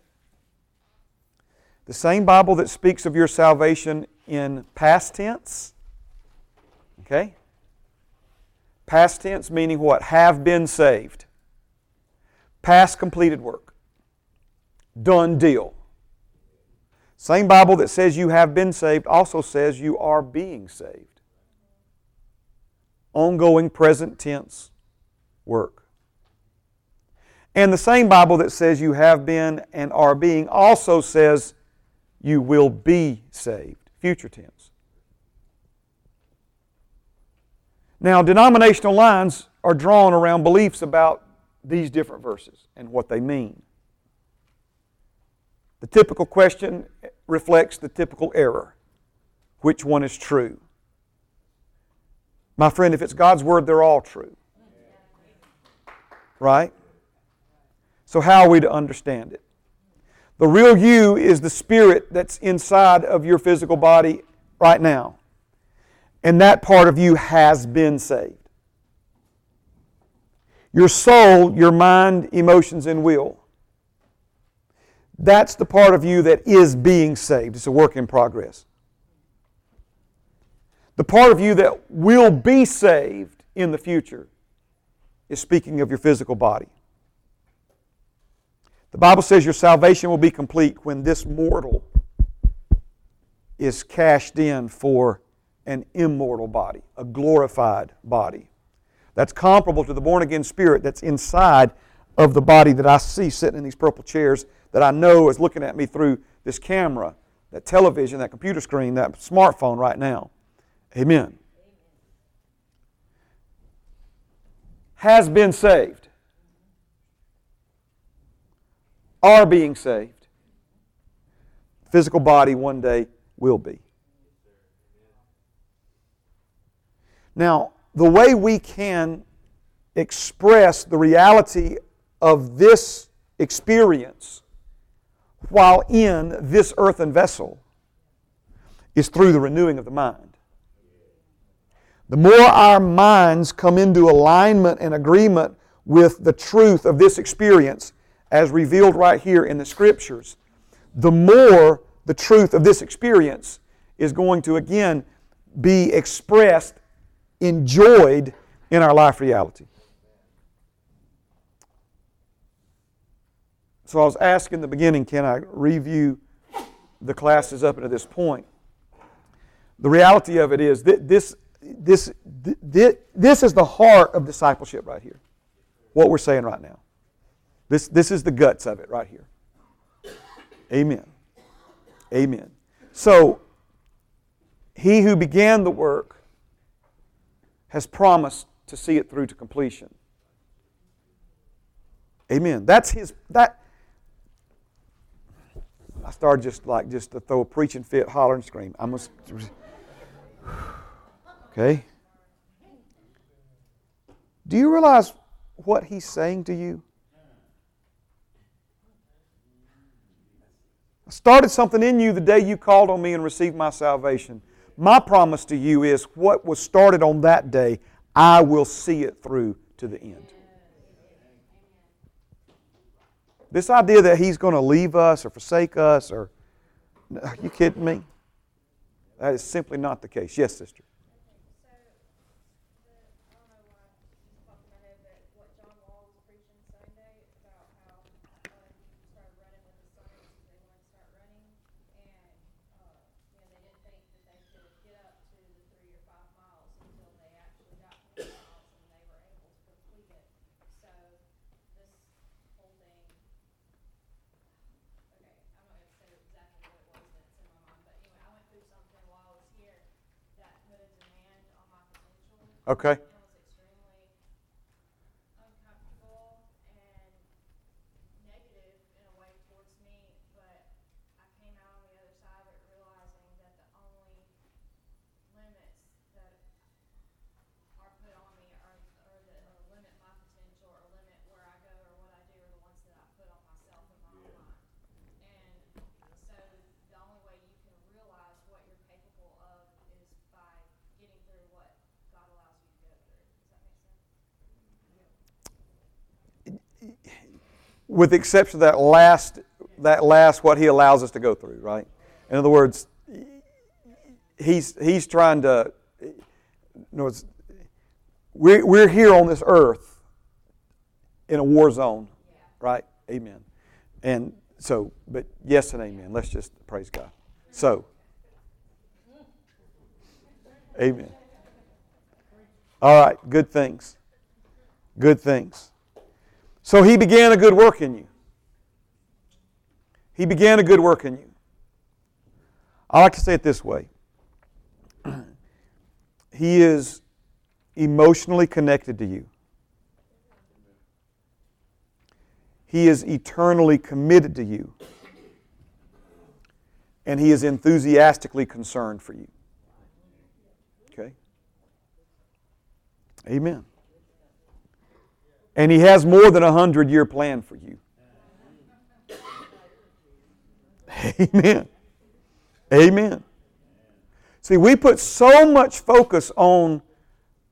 The same Bible that speaks of your salvation in past tense. Okay? Past tense meaning what? Have been saved. Past completed work. Done deal. Same Bible that says you have been saved also says you are being saved. Ongoing present tense work. And the same Bible that says you have been and are being also says you will be saved. Future tense. Now, denominational lines are drawn around beliefs about these different verses and what they mean. The typical question reflects the typical error. Which one is true? My friend, if it's God's Word, they're all true. Right? So, how are we to understand it? The real you is the spirit that's inside of your physical body right now. And that part of you has been saved. Your soul, your mind, emotions, and will that's the part of you that is being saved. It's a work in progress. The part of you that will be saved in the future is speaking of your physical body. The Bible says your salvation will be complete when this mortal is cashed in for an immortal body, a glorified body. That's comparable to the born again spirit that's inside of the body that I see sitting in these purple chairs that I know is looking at me through this camera, that television, that computer screen, that smartphone right now. Amen. Has been saved, are being saved. Physical body one day will be. Now, the way we can express the reality of this experience while in this earthen vessel is through the renewing of the mind. The more our minds come into alignment and agreement with the truth of this experience, as revealed right here in the Scriptures, the more the truth of this experience is going to again be expressed, enjoyed in our life reality. So I was asking in the beginning, can I review the classes up to this point? The reality of it is that this, this, this, this is the heart of discipleship right here. What we're saying right now. This, this is the guts of it right here. Amen. Amen. So, he who began the work has promised to see it through to completion. Amen. That's his that I started just like just to throw a preaching fit, holler and scream. I must. Okay. Do you realize what he's saying to you? I started something in you the day you called on me and received my salvation. My promise to you is what was started on that day, I will see it through to the end. This idea that he's going to leave us or forsake us or are you kidding me? That is simply not the case. Yes, sister. Okay. With the exception of that last, that last what he allows us to go through, right? In other words, he's, he's trying to, in other words, we're, we're here on this earth in a war zone, right? Amen. And so, but yes and amen. Let's just praise God. So, amen. All right, good things. Good things. So he began a good work in you. He began a good work in you. I like to say it this way He is emotionally connected to you, He is eternally committed to you, and He is enthusiastically concerned for you. Okay? Amen. And He has more than a hundred year plan for you. Amen. Amen. See, we put so much focus on,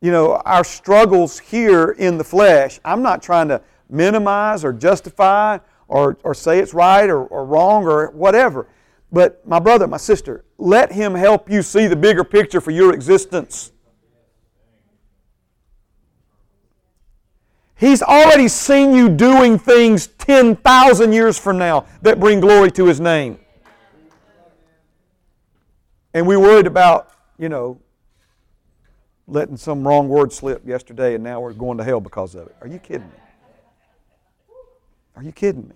you know, our struggles here in the flesh. I'm not trying to minimize or justify or, or say it's right or, or wrong or whatever. But my brother, my sister, let him help you see the bigger picture for your existence. He's already seen you doing things 10,000 years from now that bring glory to His name. And we worried about, you know, letting some wrong word slip yesterday and now we're going to hell because of it. Are you kidding me? Are you kidding me?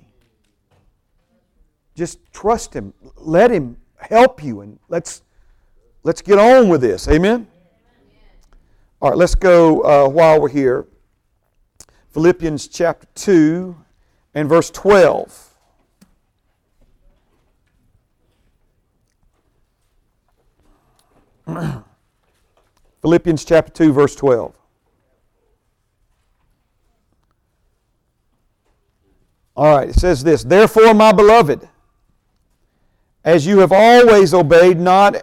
Just trust Him. Let Him help you and let's, let's get on with this. Amen? All right, let's go uh, while we're here. Philippians chapter 2 and verse 12. Philippians chapter 2, verse 12. All right, it says this Therefore, my beloved, as you have always obeyed, not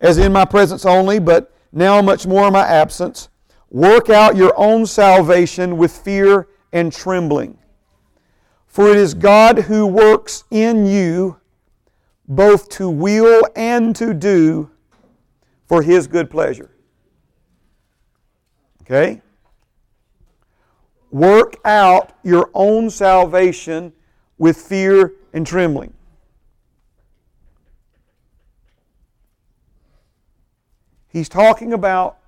as in my presence only, but now much more in my absence, Work out your own salvation with fear and trembling. For it is God who works in you both to will and to do for His good pleasure. Okay? Work out your own salvation with fear and trembling. He's talking about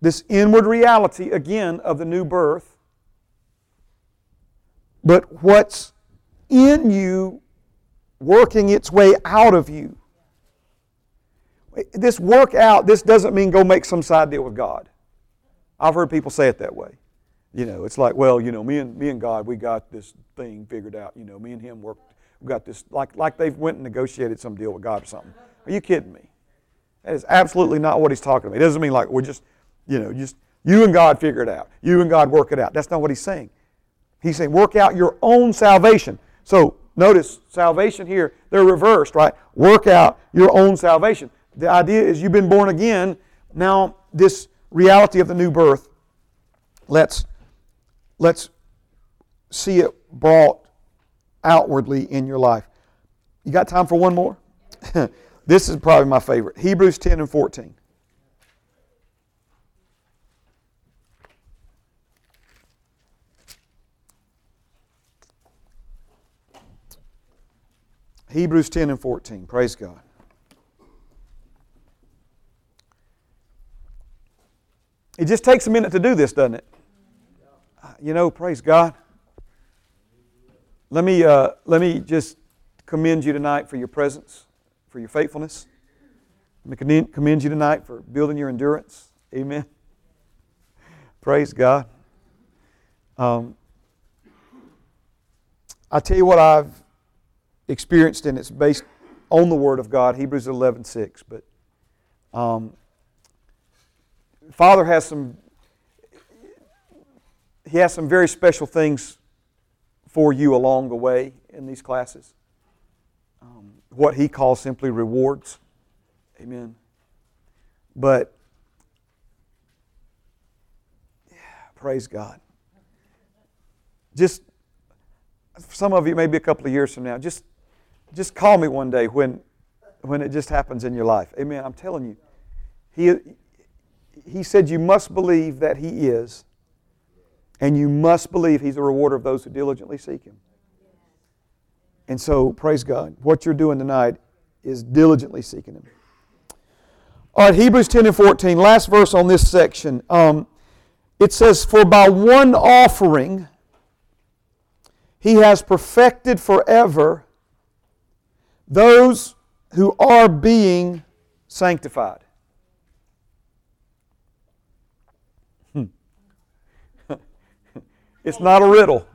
this inward reality, again, of the new birth, but what's in you working its way out of you. This work out, this doesn't mean go make some side deal with God. I've heard people say it that way. You know, it's like, well, you know, me and me and God, we got this thing figured out. You know, me and Him worked. We got this like like they've went and negotiated some deal with God or something. Are you kidding me? That is absolutely not what He's talking about. It doesn't mean like we're just you know, just you and God figure it out. You and God work it out. That's not what he's saying. He's saying work out your own salvation. So notice salvation here, they're reversed, right? Work out your own salvation. The idea is you've been born again. Now, this reality of the new birth, let's, let's see it brought outwardly in your life. You got time for one more? this is probably my favorite Hebrews 10 and 14. Hebrews 10 and 14. Praise God. It just takes a minute to do this, doesn't it? You know, praise God. Let me, uh, let me just commend you tonight for your presence, for your faithfulness. Let me commend you tonight for building your endurance. Amen. Praise God. Um, I tell you what I've experienced, and it's based on the Word of God, Hebrews 11 6. But um, Father has some, He has some very special things for you along the way in these classes. Um, what He calls simply rewards. Amen. But, yeah, praise God. Just, some of you, maybe a couple of years from now, just just call me one day when, when it just happens in your life. Amen. I'm telling you. He, he said you must believe that He is, and you must believe He's a rewarder of those who diligently seek Him. And so, praise God. What you're doing tonight is diligently seeking Him. All right, Hebrews 10 and 14, last verse on this section. Um, it says, For by one offering He has perfected forever those who are being sanctified. Hmm. it's not a riddle.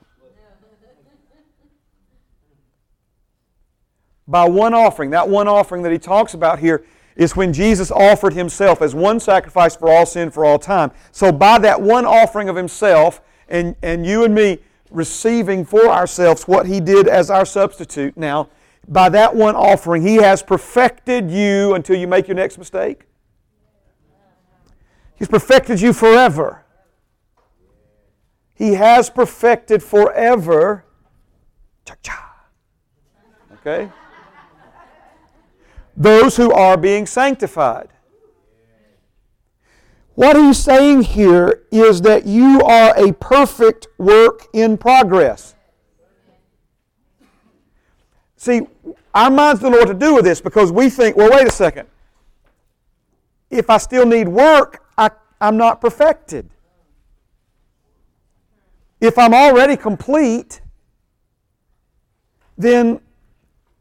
By one offering, that one offering that he talks about here is when Jesus offered himself as one sacrifice for all sin for all time. So, by that one offering of himself, and, and you and me receiving for ourselves what he did as our substitute, now, by that one offering, He has perfected you until you make your next mistake. He's perfected you forever. He has perfected forever. Cha-cha. Okay? Those who are being sanctified. What he's saying here is that you are a perfect work in progress. See, our minds don't know what to do with this because we think, well, wait a second. If I still need work, I, I'm not perfected. If I'm already complete, then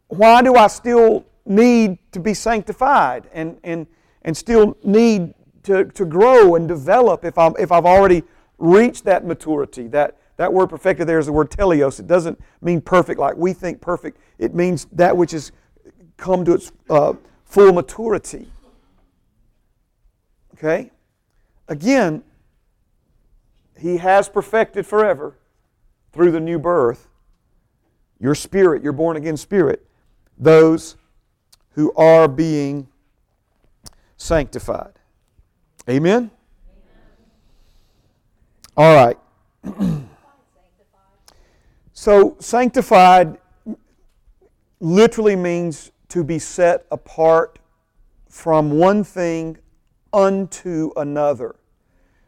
why do I still need to be sanctified and, and, and still need to, to grow and develop if, I'm, if I've already reached that maturity, that, that word perfected there is the word teleos. It doesn't mean perfect like we think perfect. It means that which has come to its uh, full maturity. Okay? Again, He has perfected forever through the new birth your spirit, your born again spirit, those who are being sanctified. Amen? All right. So, sanctified literally means to be set apart from one thing unto another.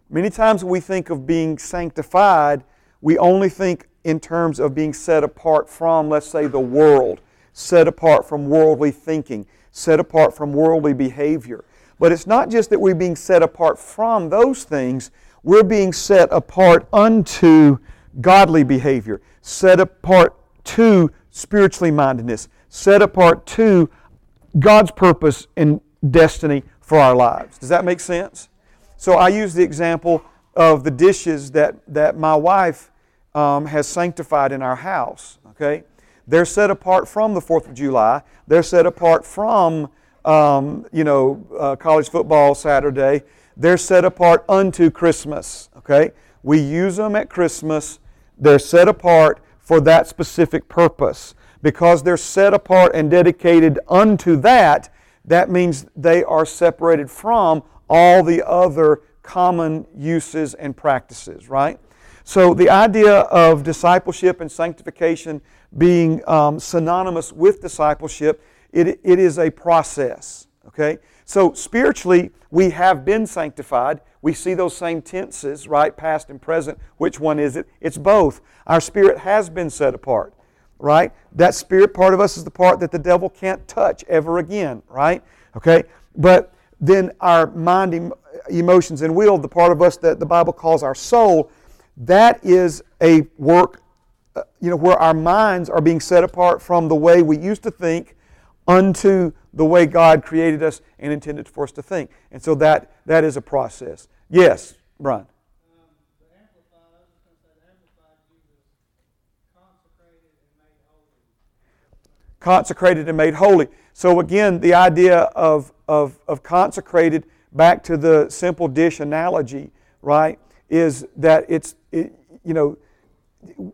Many times we think of being sanctified, we only think in terms of being set apart from, let's say, the world, set apart from worldly thinking, set apart from worldly behavior. But it's not just that we're being set apart from those things, we're being set apart unto godly behavior, set apart to spiritually mindedness, set apart to God's purpose and destiny for our lives. Does that make sense? So I use the example of the dishes that, that my wife um, has sanctified in our house. Okay? They're set apart from the 4th of July. They're set apart from, um, you know, uh, college football Saturday. They're set apart unto Christmas. Okay? We use them at Christmas. They're set apart for that specific purpose. Because they're set apart and dedicated unto that, that means they are separated from all the other common uses and practices, right? So the idea of discipleship and sanctification being um, synonymous with discipleship, it, it is a process, okay? So spiritually, we have been sanctified. We see those same tenses, right? Past and present. Which one is it? It's both. Our spirit has been set apart, right? That spirit part of us is the part that the devil can't touch ever again, right? Okay? But then our mind, emotions, and will, the part of us that the Bible calls our soul, that is a work, uh, you know, where our minds are being set apart from the way we used to think unto the way God created us and intended for us to think. And so that, that is a process. Yes, Brian. consecrated and made holy. So again, the idea of, of, of consecrated, back to the simple dish analogy, right, is that it's, it, you know,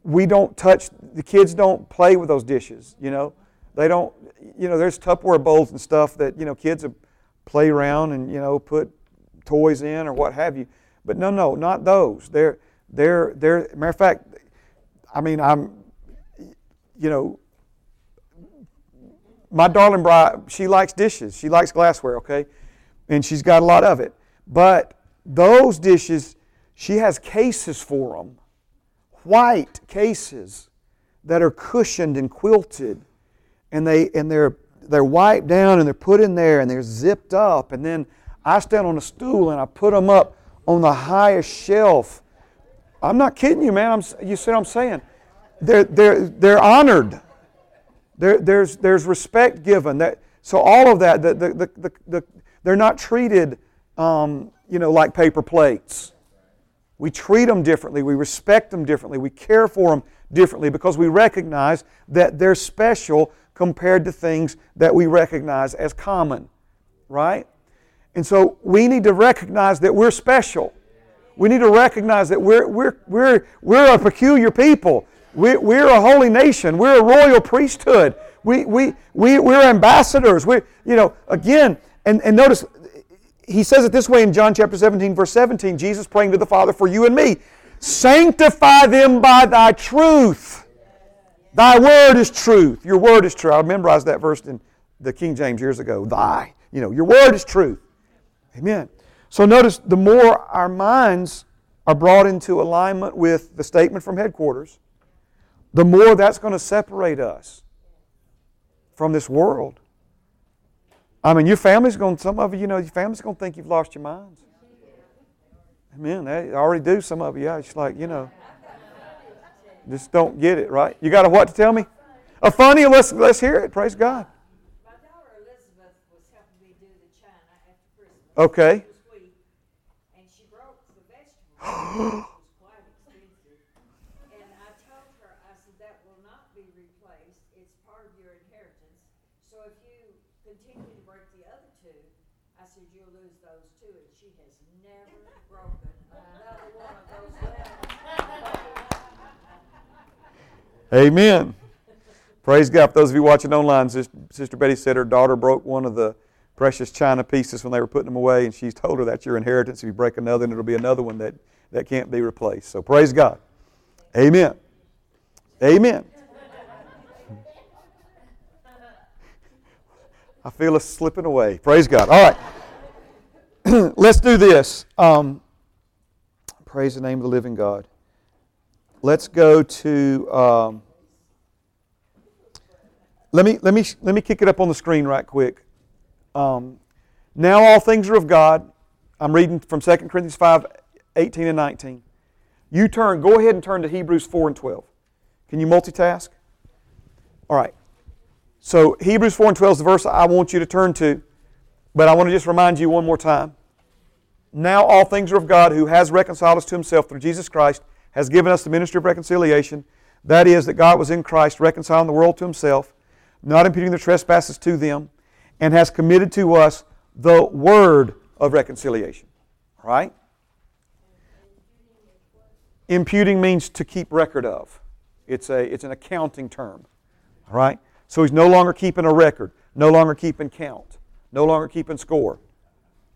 we don't touch, the kids don't play with those dishes, you know. They don't, you know, there's Tupperware bowls and stuff that, you know, kids play around and, you know, put toys in or what have you. But no, no, not those. They're, they're, they're, matter of fact, I mean, I'm, you know, my darling bride, she likes dishes. She likes glassware, okay? And she's got a lot of it. But those dishes, she has cases for them. White cases that are cushioned and quilted. And, they, and they're, they're wiped down and they're put in there and they're zipped up. And then I stand on a stool and I put them up on the highest shelf. I'm not kidding you, man. I'm, you see what I'm saying? They're, they're, they're honored. There, there's, there's respect given. That, so all of that, the, the, the, the, they're not treated um, you know, like paper plates. We treat them differently. We respect them differently. We care for them differently because we recognize that they're special compared to things that we recognize as common. Right? And so we need to recognize that we're special. We need to recognize that we're, we're, we're, we're a peculiar people. We, we're a holy nation. We're a royal priesthood. We, we, we, we're ambassadors. We, you know, again, and, and notice, he says it this way in John chapter 17, verse 17, Jesus praying to the Father for you and me. Sanctify them by thy truth. Thy word is truth. Your word is true. I memorized that verse in the King James years ago. Thy. You know, your word is truth. Amen. So notice the more our minds are brought into alignment with the statement from headquarters, the more that's going to separate us from this world. I mean, your family's going, some of you, you know, your family's going to think you've lost your minds. Amen. They already do, some of you. Yeah, it's like, you know, just don't get it, right? You got a what to tell me? A funny? Let's, let's hear it. Praise God. My daughter Elizabeth was helping me do the china after Christmas. Okay. This week, and she broke the vegetables. Amen. Praise God. For those of you watching online, Sister Betty said her daughter broke one of the precious china pieces when they were putting them away, and she's told her that's your inheritance. If you break another, and it'll be another one that, that can't be replaced. So praise God. Amen. Amen. I feel us slipping away. Praise God. All right. Let's do this. Um, praise the name of the living God. Let's go to. Um, let me let me let me kick it up on the screen right quick. Um, now all things are of God. I'm reading from 2 Corinthians 5, 18 and 19. You turn, go ahead and turn to Hebrews 4 and 12. Can you multitask? All right. So Hebrews 4 and 12 is the verse I want you to turn to, but I want to just remind you one more time. Now all things are of God who has reconciled us to himself through Jesus Christ has given us the ministry of reconciliation. That is, that God was in Christ reconciling the world to himself, not imputing their trespasses to them, and has committed to us the word of reconciliation. Right? Imputing means to keep record of. It's, a, it's an accounting term. Right? So he's no longer keeping a record, no longer keeping count, no longer keeping score.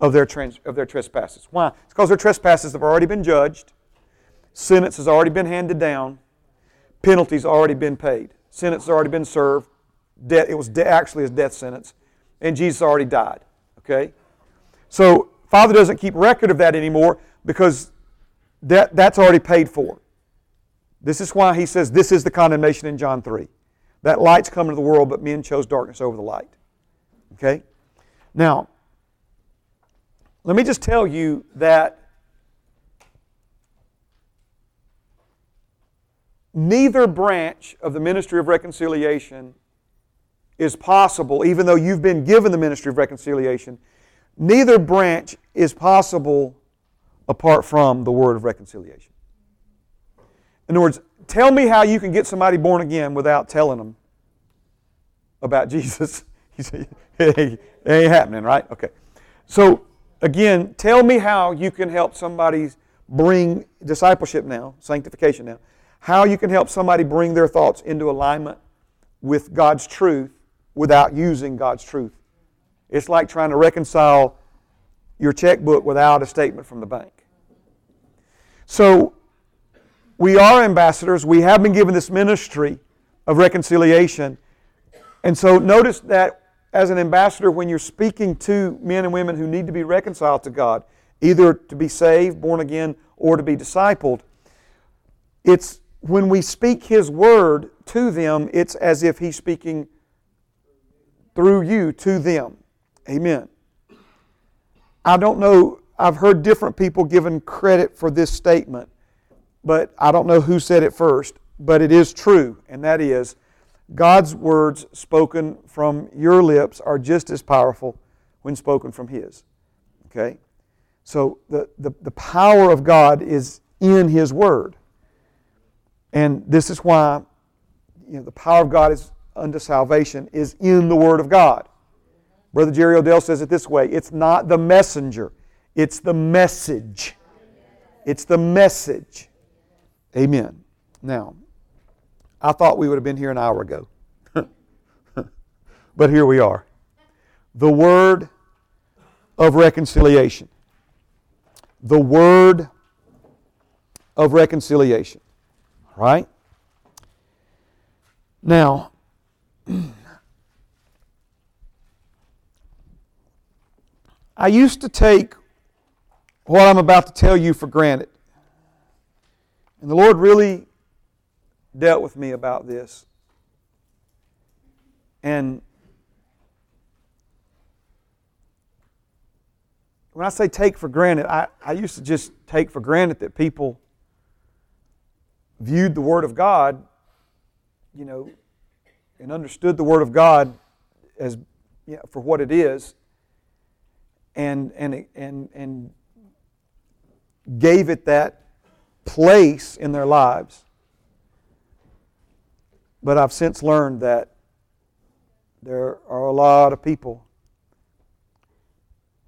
of their, trans, of their trespasses. Why? It's because their trespasses have already been judged, sentence has already been handed down, penalty's already been paid, sentence has already been served, death, it was de- actually his death sentence, and Jesus already died. Okay? So, Father doesn't keep record of that anymore because that, that's already paid for. This is why he says this is the condemnation in John 3. That light's come into the world, but men chose darkness over the light. Okay? Now, let me just tell you that neither branch of the ministry of reconciliation is possible, even though you've been given the ministry of reconciliation, neither branch is possible apart from the word of reconciliation. In other words, tell me how you can get somebody born again without telling them about Jesus. it ain't happening, right? Okay. So, again, tell me how you can help somebody bring discipleship now, sanctification now, how you can help somebody bring their thoughts into alignment with God's truth without using God's truth. It's like trying to reconcile your checkbook without a statement from the bank. So, we are ambassadors. We have been given this ministry of reconciliation. And so, notice that as an ambassador, when you're speaking to men and women who need to be reconciled to God, either to be saved, born again, or to be discipled, it's when we speak His word to them, it's as if He's speaking through you to them. Amen. I don't know, I've heard different people given credit for this statement, but I don't know who said it first, but it is true, and that is God's words spoken from your lips are just as powerful when spoken from His. Okay? So the, the, the power of God is in His Word. And this is why you know, the power of God is unto salvation is in the Word of God. Brother Jerry Odell says it this way it's not the messenger, it's the message. It's the message. Amen. Now, I thought we would have been here an hour ago. but here we are. The word of reconciliation. The word of reconciliation. Right? Now, I used to take what I'm about to tell you for granted. And the Lord really dealt with me about this. And when I say take for granted, I, I used to just take for granted that people viewed the Word of God, you know, and understood the Word of God as you know, for what it is, and and and and gave it that place in their lives. But I've since learned that there are a lot of people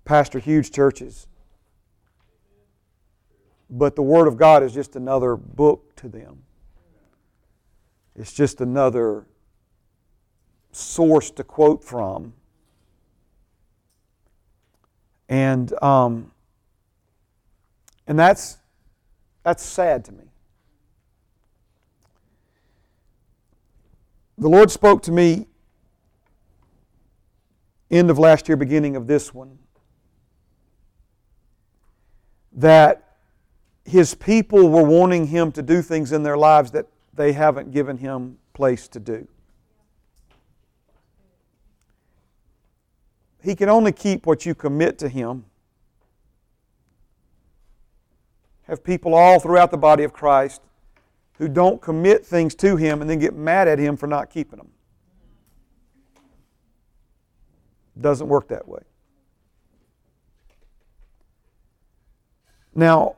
pastor huge churches, but the Word of God is just another book to them. It's just another source to quote from. And um, and that's that's sad to me. The Lord spoke to me end of last year, beginning of this one, that His people were wanting Him to do things in their lives that they haven't given Him place to do. He can only keep what you commit to Him. Have people all throughout the body of Christ who don't commit things to Him and then get mad at Him for not keeping them. Doesn't work that way. Now,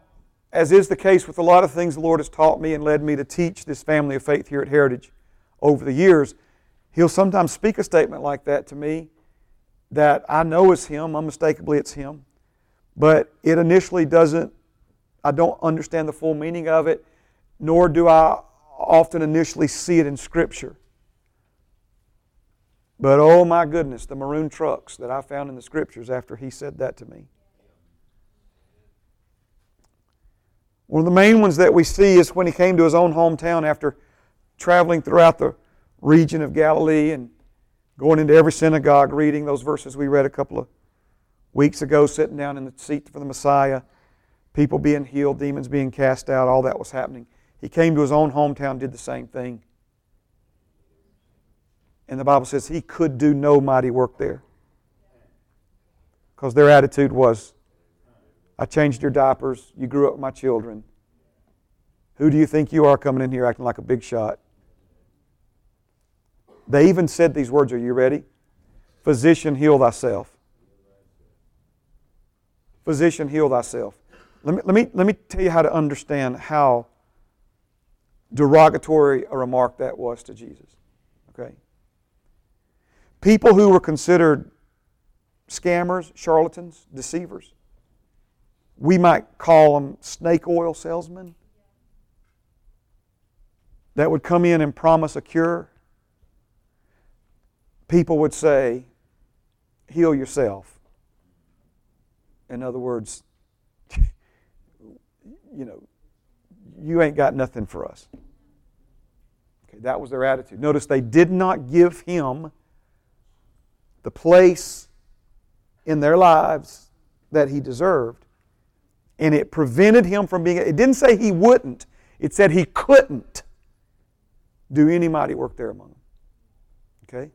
as is the case with a lot of things the Lord has taught me and led me to teach this family of faith here at Heritage over the years, He'll sometimes speak a statement like that to me that I know is Him, unmistakably it's Him, but it initially doesn't, I don't understand the full meaning of it, nor do I often initially see it in Scripture. But oh my goodness, the maroon trucks that I found in the Scriptures after He said that to me. One of the main ones that we see is when he came to his own hometown after traveling throughout the region of Galilee and going into every synagogue, reading those verses we read a couple of weeks ago, sitting down in the seat for the Messiah, people being healed, demons being cast out, all that was happening. He came to his own hometown, did the same thing. And the Bible says he could do no mighty work there. Because their attitude was, I changed your diapers, you grew up my children. Who do you think you are coming in here acting like a big shot? They even said these words. Are you ready? Physician, heal thyself. Physician, heal thyself. Let me, let, me, let me tell you how to understand how derogatory a remark that was to Jesus. Okay? People who were considered scammers, charlatans, deceivers, we might call them snake oil salesmen that would come in and promise a cure people would say, heal yourself. In other words, you know, you ain't got nothing for us. Okay, that was their attitude. Notice they did not give him the place in their lives that he deserved. And it prevented him from being, it didn't say he wouldn't, it said he couldn't do any mighty work there among them. Okay?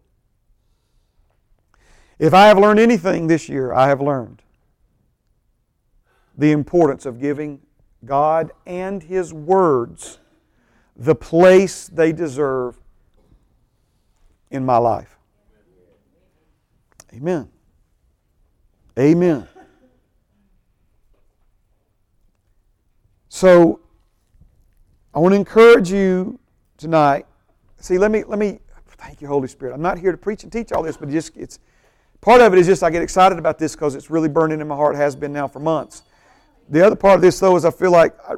If I have learned anything this year, I have learned the importance of giving God and His words the place they deserve in my life. Amen. Amen. So I want to encourage you tonight. See, let me let me thank you, Holy Spirit. I'm not here to preach and teach all this, but just it's Part of it is just I get excited about this because it's really burning in my heart, has been now for months. The other part of this, though, is I feel like I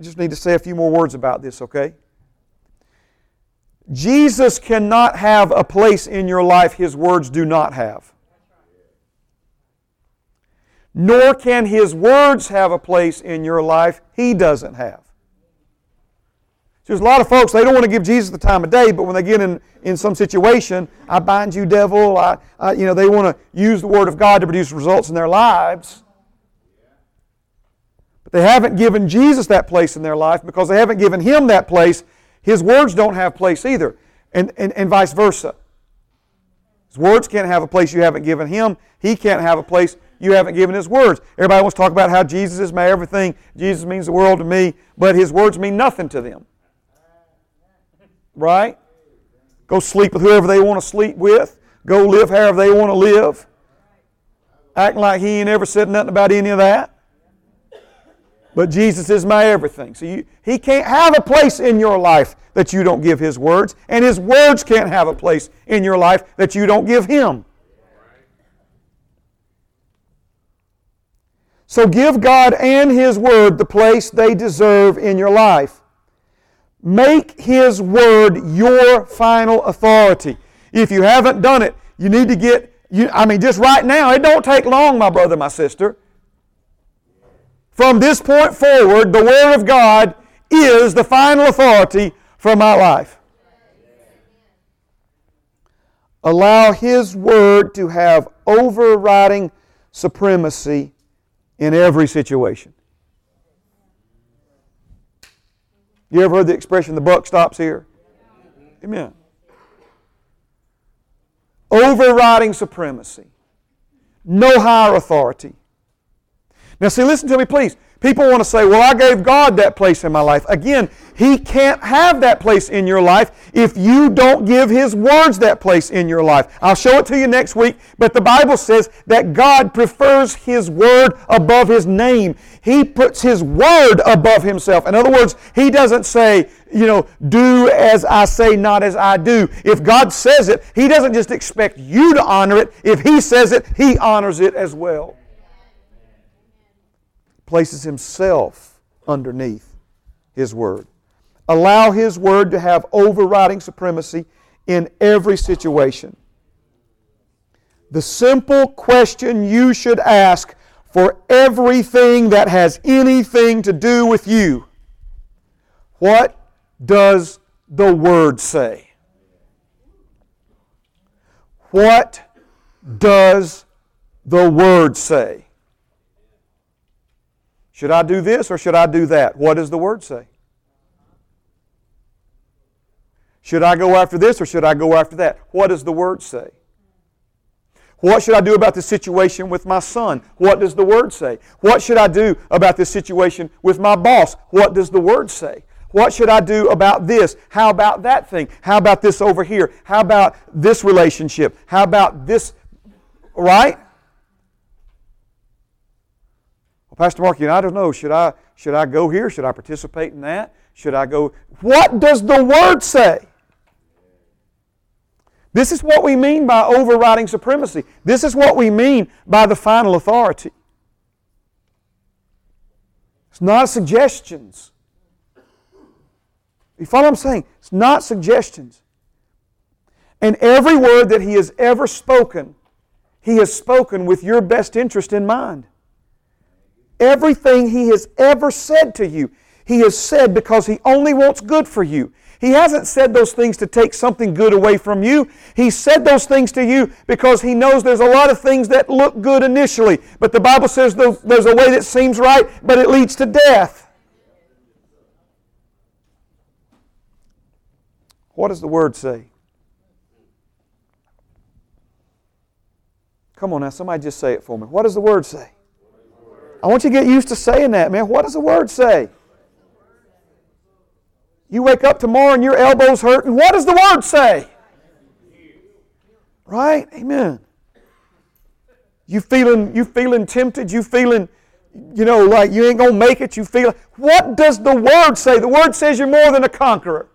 just need to say a few more words about this, okay? Jesus cannot have a place in your life his words do not have. Nor can his words have a place in your life he doesn't have. There's a lot of folks, they don't want to give Jesus the time of day, but when they get in, in some situation, I bind you, devil, I, I, you know, they want to use the Word of God to produce results in their lives. But they haven't given Jesus that place in their life because they haven't given Him that place. His words don't have place either, and, and, and vice versa. His words can't have a place you haven't given Him. He can't have a place you haven't given His words. Everybody wants to talk about how Jesus is my everything. Jesus means the world to me, but His words mean nothing to them right? Go sleep with whoever they want to sleep with. Go live however they want to live. Acting like he ain't ever said nothing about any of that. But Jesus is my everything. So you, he can't have a place in your life that you don't give his words, and his words can't have a place in your life that you don't give him. So give God and his word the place they deserve in your life. Make His Word your final authority. If you haven't done it, you need to get, you, I mean, just right now, it don't take long, my brother, my sister. From this point forward, the Word of God is the final authority for my life. Allow His Word to have overriding supremacy in every situation. You ever heard the expression, the buck stops here? Amen. Overriding supremacy. No higher authority. Now, see, listen to me, please. People want to say, well, I gave God that place in my life. Again, He can't have that place in your life if you don't give His words that place in your life. I'll show it to you next week, but the Bible says that God prefers His word above His name. He puts His word above Himself. In other words, He doesn't say, you know, do as I say, not as I do. If God says it, He doesn't just expect you to honor it. If He says it, He honors it as well places himself underneath his word. Allow his word to have overriding supremacy in every situation. The simple question you should ask for everything that has anything to do with you. What does the Word say? What does the Word say? Should I do this or should I do that? What does the Word say? Should I go after this or should I go after that? What does the Word say? What should I do about the situation with my son? What does the Word say? What should I do about this situation with my boss? What does the Word say? What should I do about this? How about that thing? How about this over here? How about this relationship? How about this? Right? Well, Pastor Mark, you know, I don't know. Should I should I go here? Should I participate in that? Should I go? What does the Word say? This is what we mean by overriding supremacy. This is what we mean by the final authority. It's not suggestions. You follow what I'm saying? It's not suggestions. And every word that He has ever spoken, He has spoken with your best interest in mind. Everything He has ever said to you, He has said because He only wants good for you. He hasn't said those things to take something good away from you. He said those things to you because He knows there's a lot of things that look good initially. But the Bible says there's a way that seems right, but it leads to death. What does the Word say? Come on now, somebody just say it for me. What does the Word say? I want you to get used to saying that, man. What does the Word say? You wake up tomorrow and your elbow's hurting. What does the Word say? Right? Amen. You feeling you feeling tempted? You feeling, you know, like you ain't gonna make it? You feel what does the Word say? The Word says you're more than a conqueror.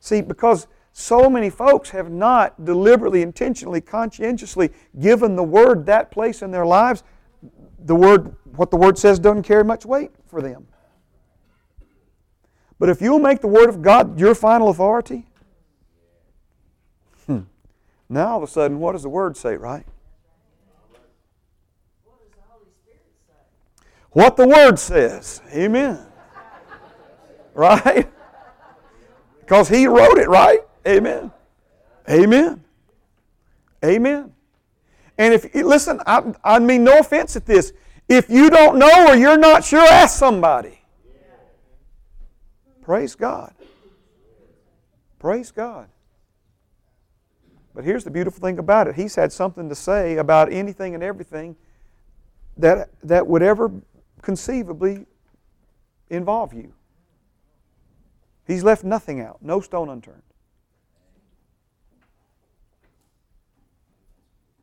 See, because so many folks have not deliberately, intentionally, conscientiously given the Word that place in their lives, the Word, what the Word says doesn't carry much weight for them. But if you'll make the Word of God your final authority, hmm, now all of a sudden, what does the Word say, right? What does the Holy Spirit say? What the Word says. Amen. Right? Because He wrote it, right? Amen. Amen. Amen. And if, listen, I, I mean no offense at this. If you don't know or you're not sure, ask somebody. Praise God. Praise God. But here's the beautiful thing about it. He's had something to say about anything and everything that, that would ever conceivably involve you. He's left nothing out, no stone unturned.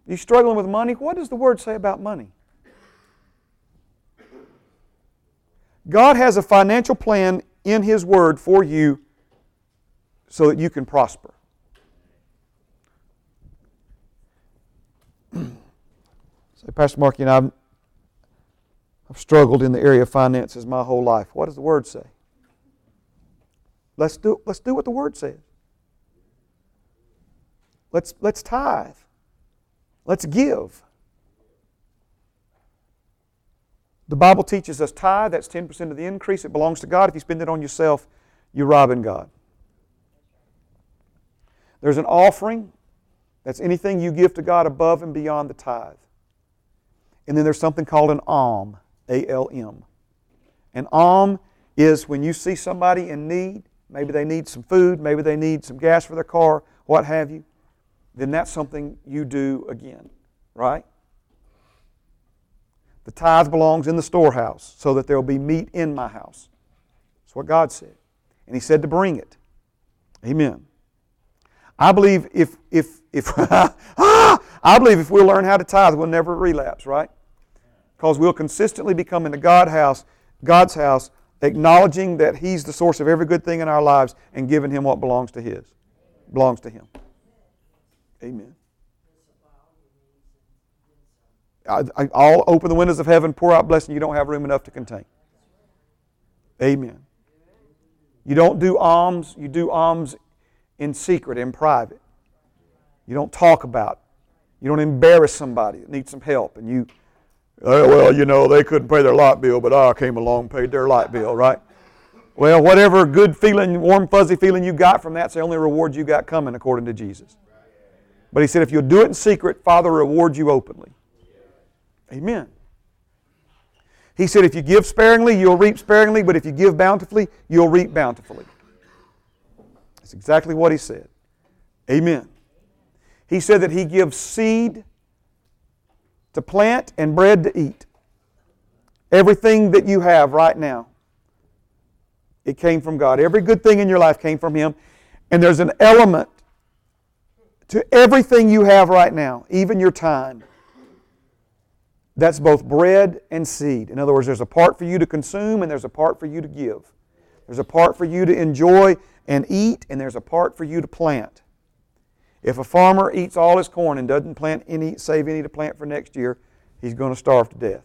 You struggling with money? What does the Word say about money? God has a financial plan in His Word for you so that you can prosper. Say, Pastor Mark, you know, I've, I've struggled in the area of finances my whole life. What does the Word say? Let's do, let's do what the Word says. Let's, let's tithe. Let's give. The Bible teaches us tithe, that's 10% of the increase. It belongs to God. If you spend it on yourself, you're robbing God. There's an offering, that's anything you give to God above and beyond the tithe. And then there's something called an alm, A L M. An alm is when you see somebody in need, maybe they need some food, maybe they need some gas for their car, what have you, then that's something you do again, right? The tithe belongs in the storehouse so that there will be meat in my house. That's what God said. And He said to bring it. Amen. I believe if, if, if, I believe if we'll learn how to tithe, we'll never relapse, right? Because we'll consistently be coming to God house, God's house, acknowledging that He's the source of every good thing in our lives and giving Him what belongs to His. Belongs to Him. Amen. I, will open the windows of heaven, pour out blessing you don't have room enough to contain. Amen. You don't do alms, you do alms in secret, in private. You don't talk about You don't embarrass somebody that needs some help and you, oh, well, you know, they couldn't pay their light bill, but I came along paid their light bill, right? Well, whatever good feeling, warm, fuzzy feeling you got from that's the only reward you got coming according to Jesus. But he said, if you'll do it in secret, Father rewards you openly. Amen. He said, if you give sparingly, you'll reap sparingly, but if you give bountifully, you'll reap bountifully. That's exactly what he said. Amen. He said that he gives seed to plant and bread to eat. Everything that you have right now, it came from God. Every good thing in your life came from him. And there's an element to everything you have right now, even your time. That's both bread and seed. In other words, there's a part for you to consume and there's a part for you to give. There's a part for you to enjoy and eat, and there's a part for you to plant. If a farmer eats all his corn and doesn't plant any, save any to plant for next year, he's going to starve to death.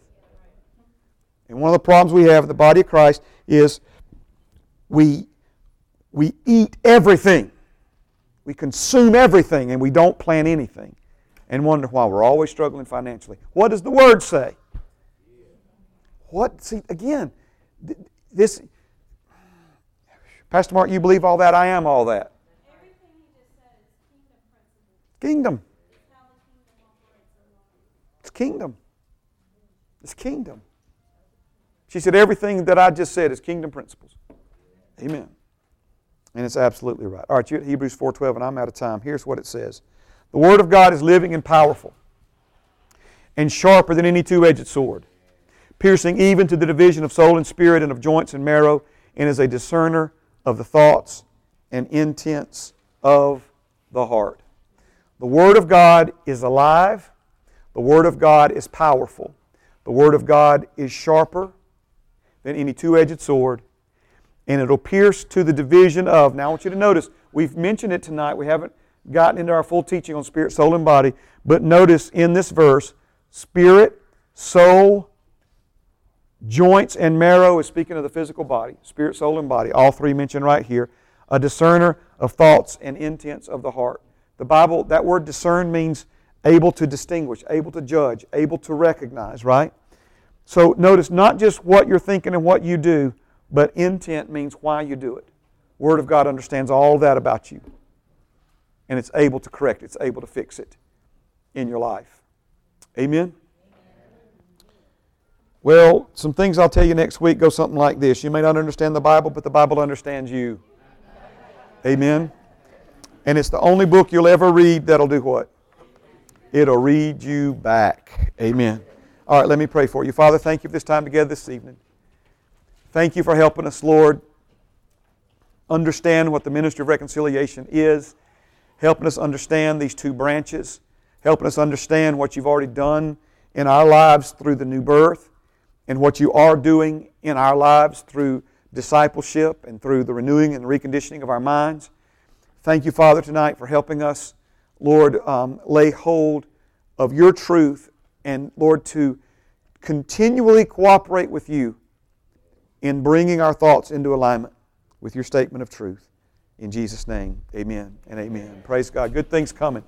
And one of the problems we have in the body of Christ is we, we eat everything. We consume everything and we don't plant anything. And wonder why we're always struggling financially. What does the Word say? What? See, again, this. Pastor Mark, you believe all that? I am all that. Kingdom. It's kingdom. It's kingdom. She said, everything that I just said is kingdom principles. Amen. And it's absolutely right. All right, you at Hebrews 4.12, and I'm out of time. Here's what it says. The Word of God is living and powerful and sharper than any two-edged sword, piercing even to the division of soul and spirit and of joints and marrow, and is a discerner of the thoughts and intents of the heart. The Word of God is alive. The Word of God is powerful. The Word of God is sharper than any two edged sword, and it'll pierce to the division of. Now, I want you to notice, we've mentioned it tonight. We haven't gotten into our full teaching on spirit, soul, and body, but notice in this verse, spirit, soul, joints, and marrow is speaking of the physical body. Spirit, soul, and body. All three mentioned right here. A discerner of thoughts and intents of the heart. The Bible, that word discern means able to distinguish, able to judge, able to recognize, right? So notice not just what you're thinking and what you do, but intent means why you do it. Word of God understands all that about you. And it's able to correct it's able to fix it in your life. Amen? Well, some things I'll tell you next week go something like this. You may not understand the Bible, but the Bible understands you. Amen? And it's the only book you'll ever read that'll do what? It'll read you back. Amen. All right, let me pray for you. Father, thank you for this time together this evening. Thank you for helping us, Lord, understand what the ministry of reconciliation is, helping us understand these two branches, helping us understand what you've already done in our lives through the new birth, and what you are doing in our lives through discipleship and through the renewing and reconditioning of our minds. Thank you, Father, tonight for helping us, Lord, um, lay hold of your truth and, Lord, to continually cooperate with you in bringing our thoughts into alignment with your statement of truth. In Jesus' name, amen and amen. Praise God. Good things coming.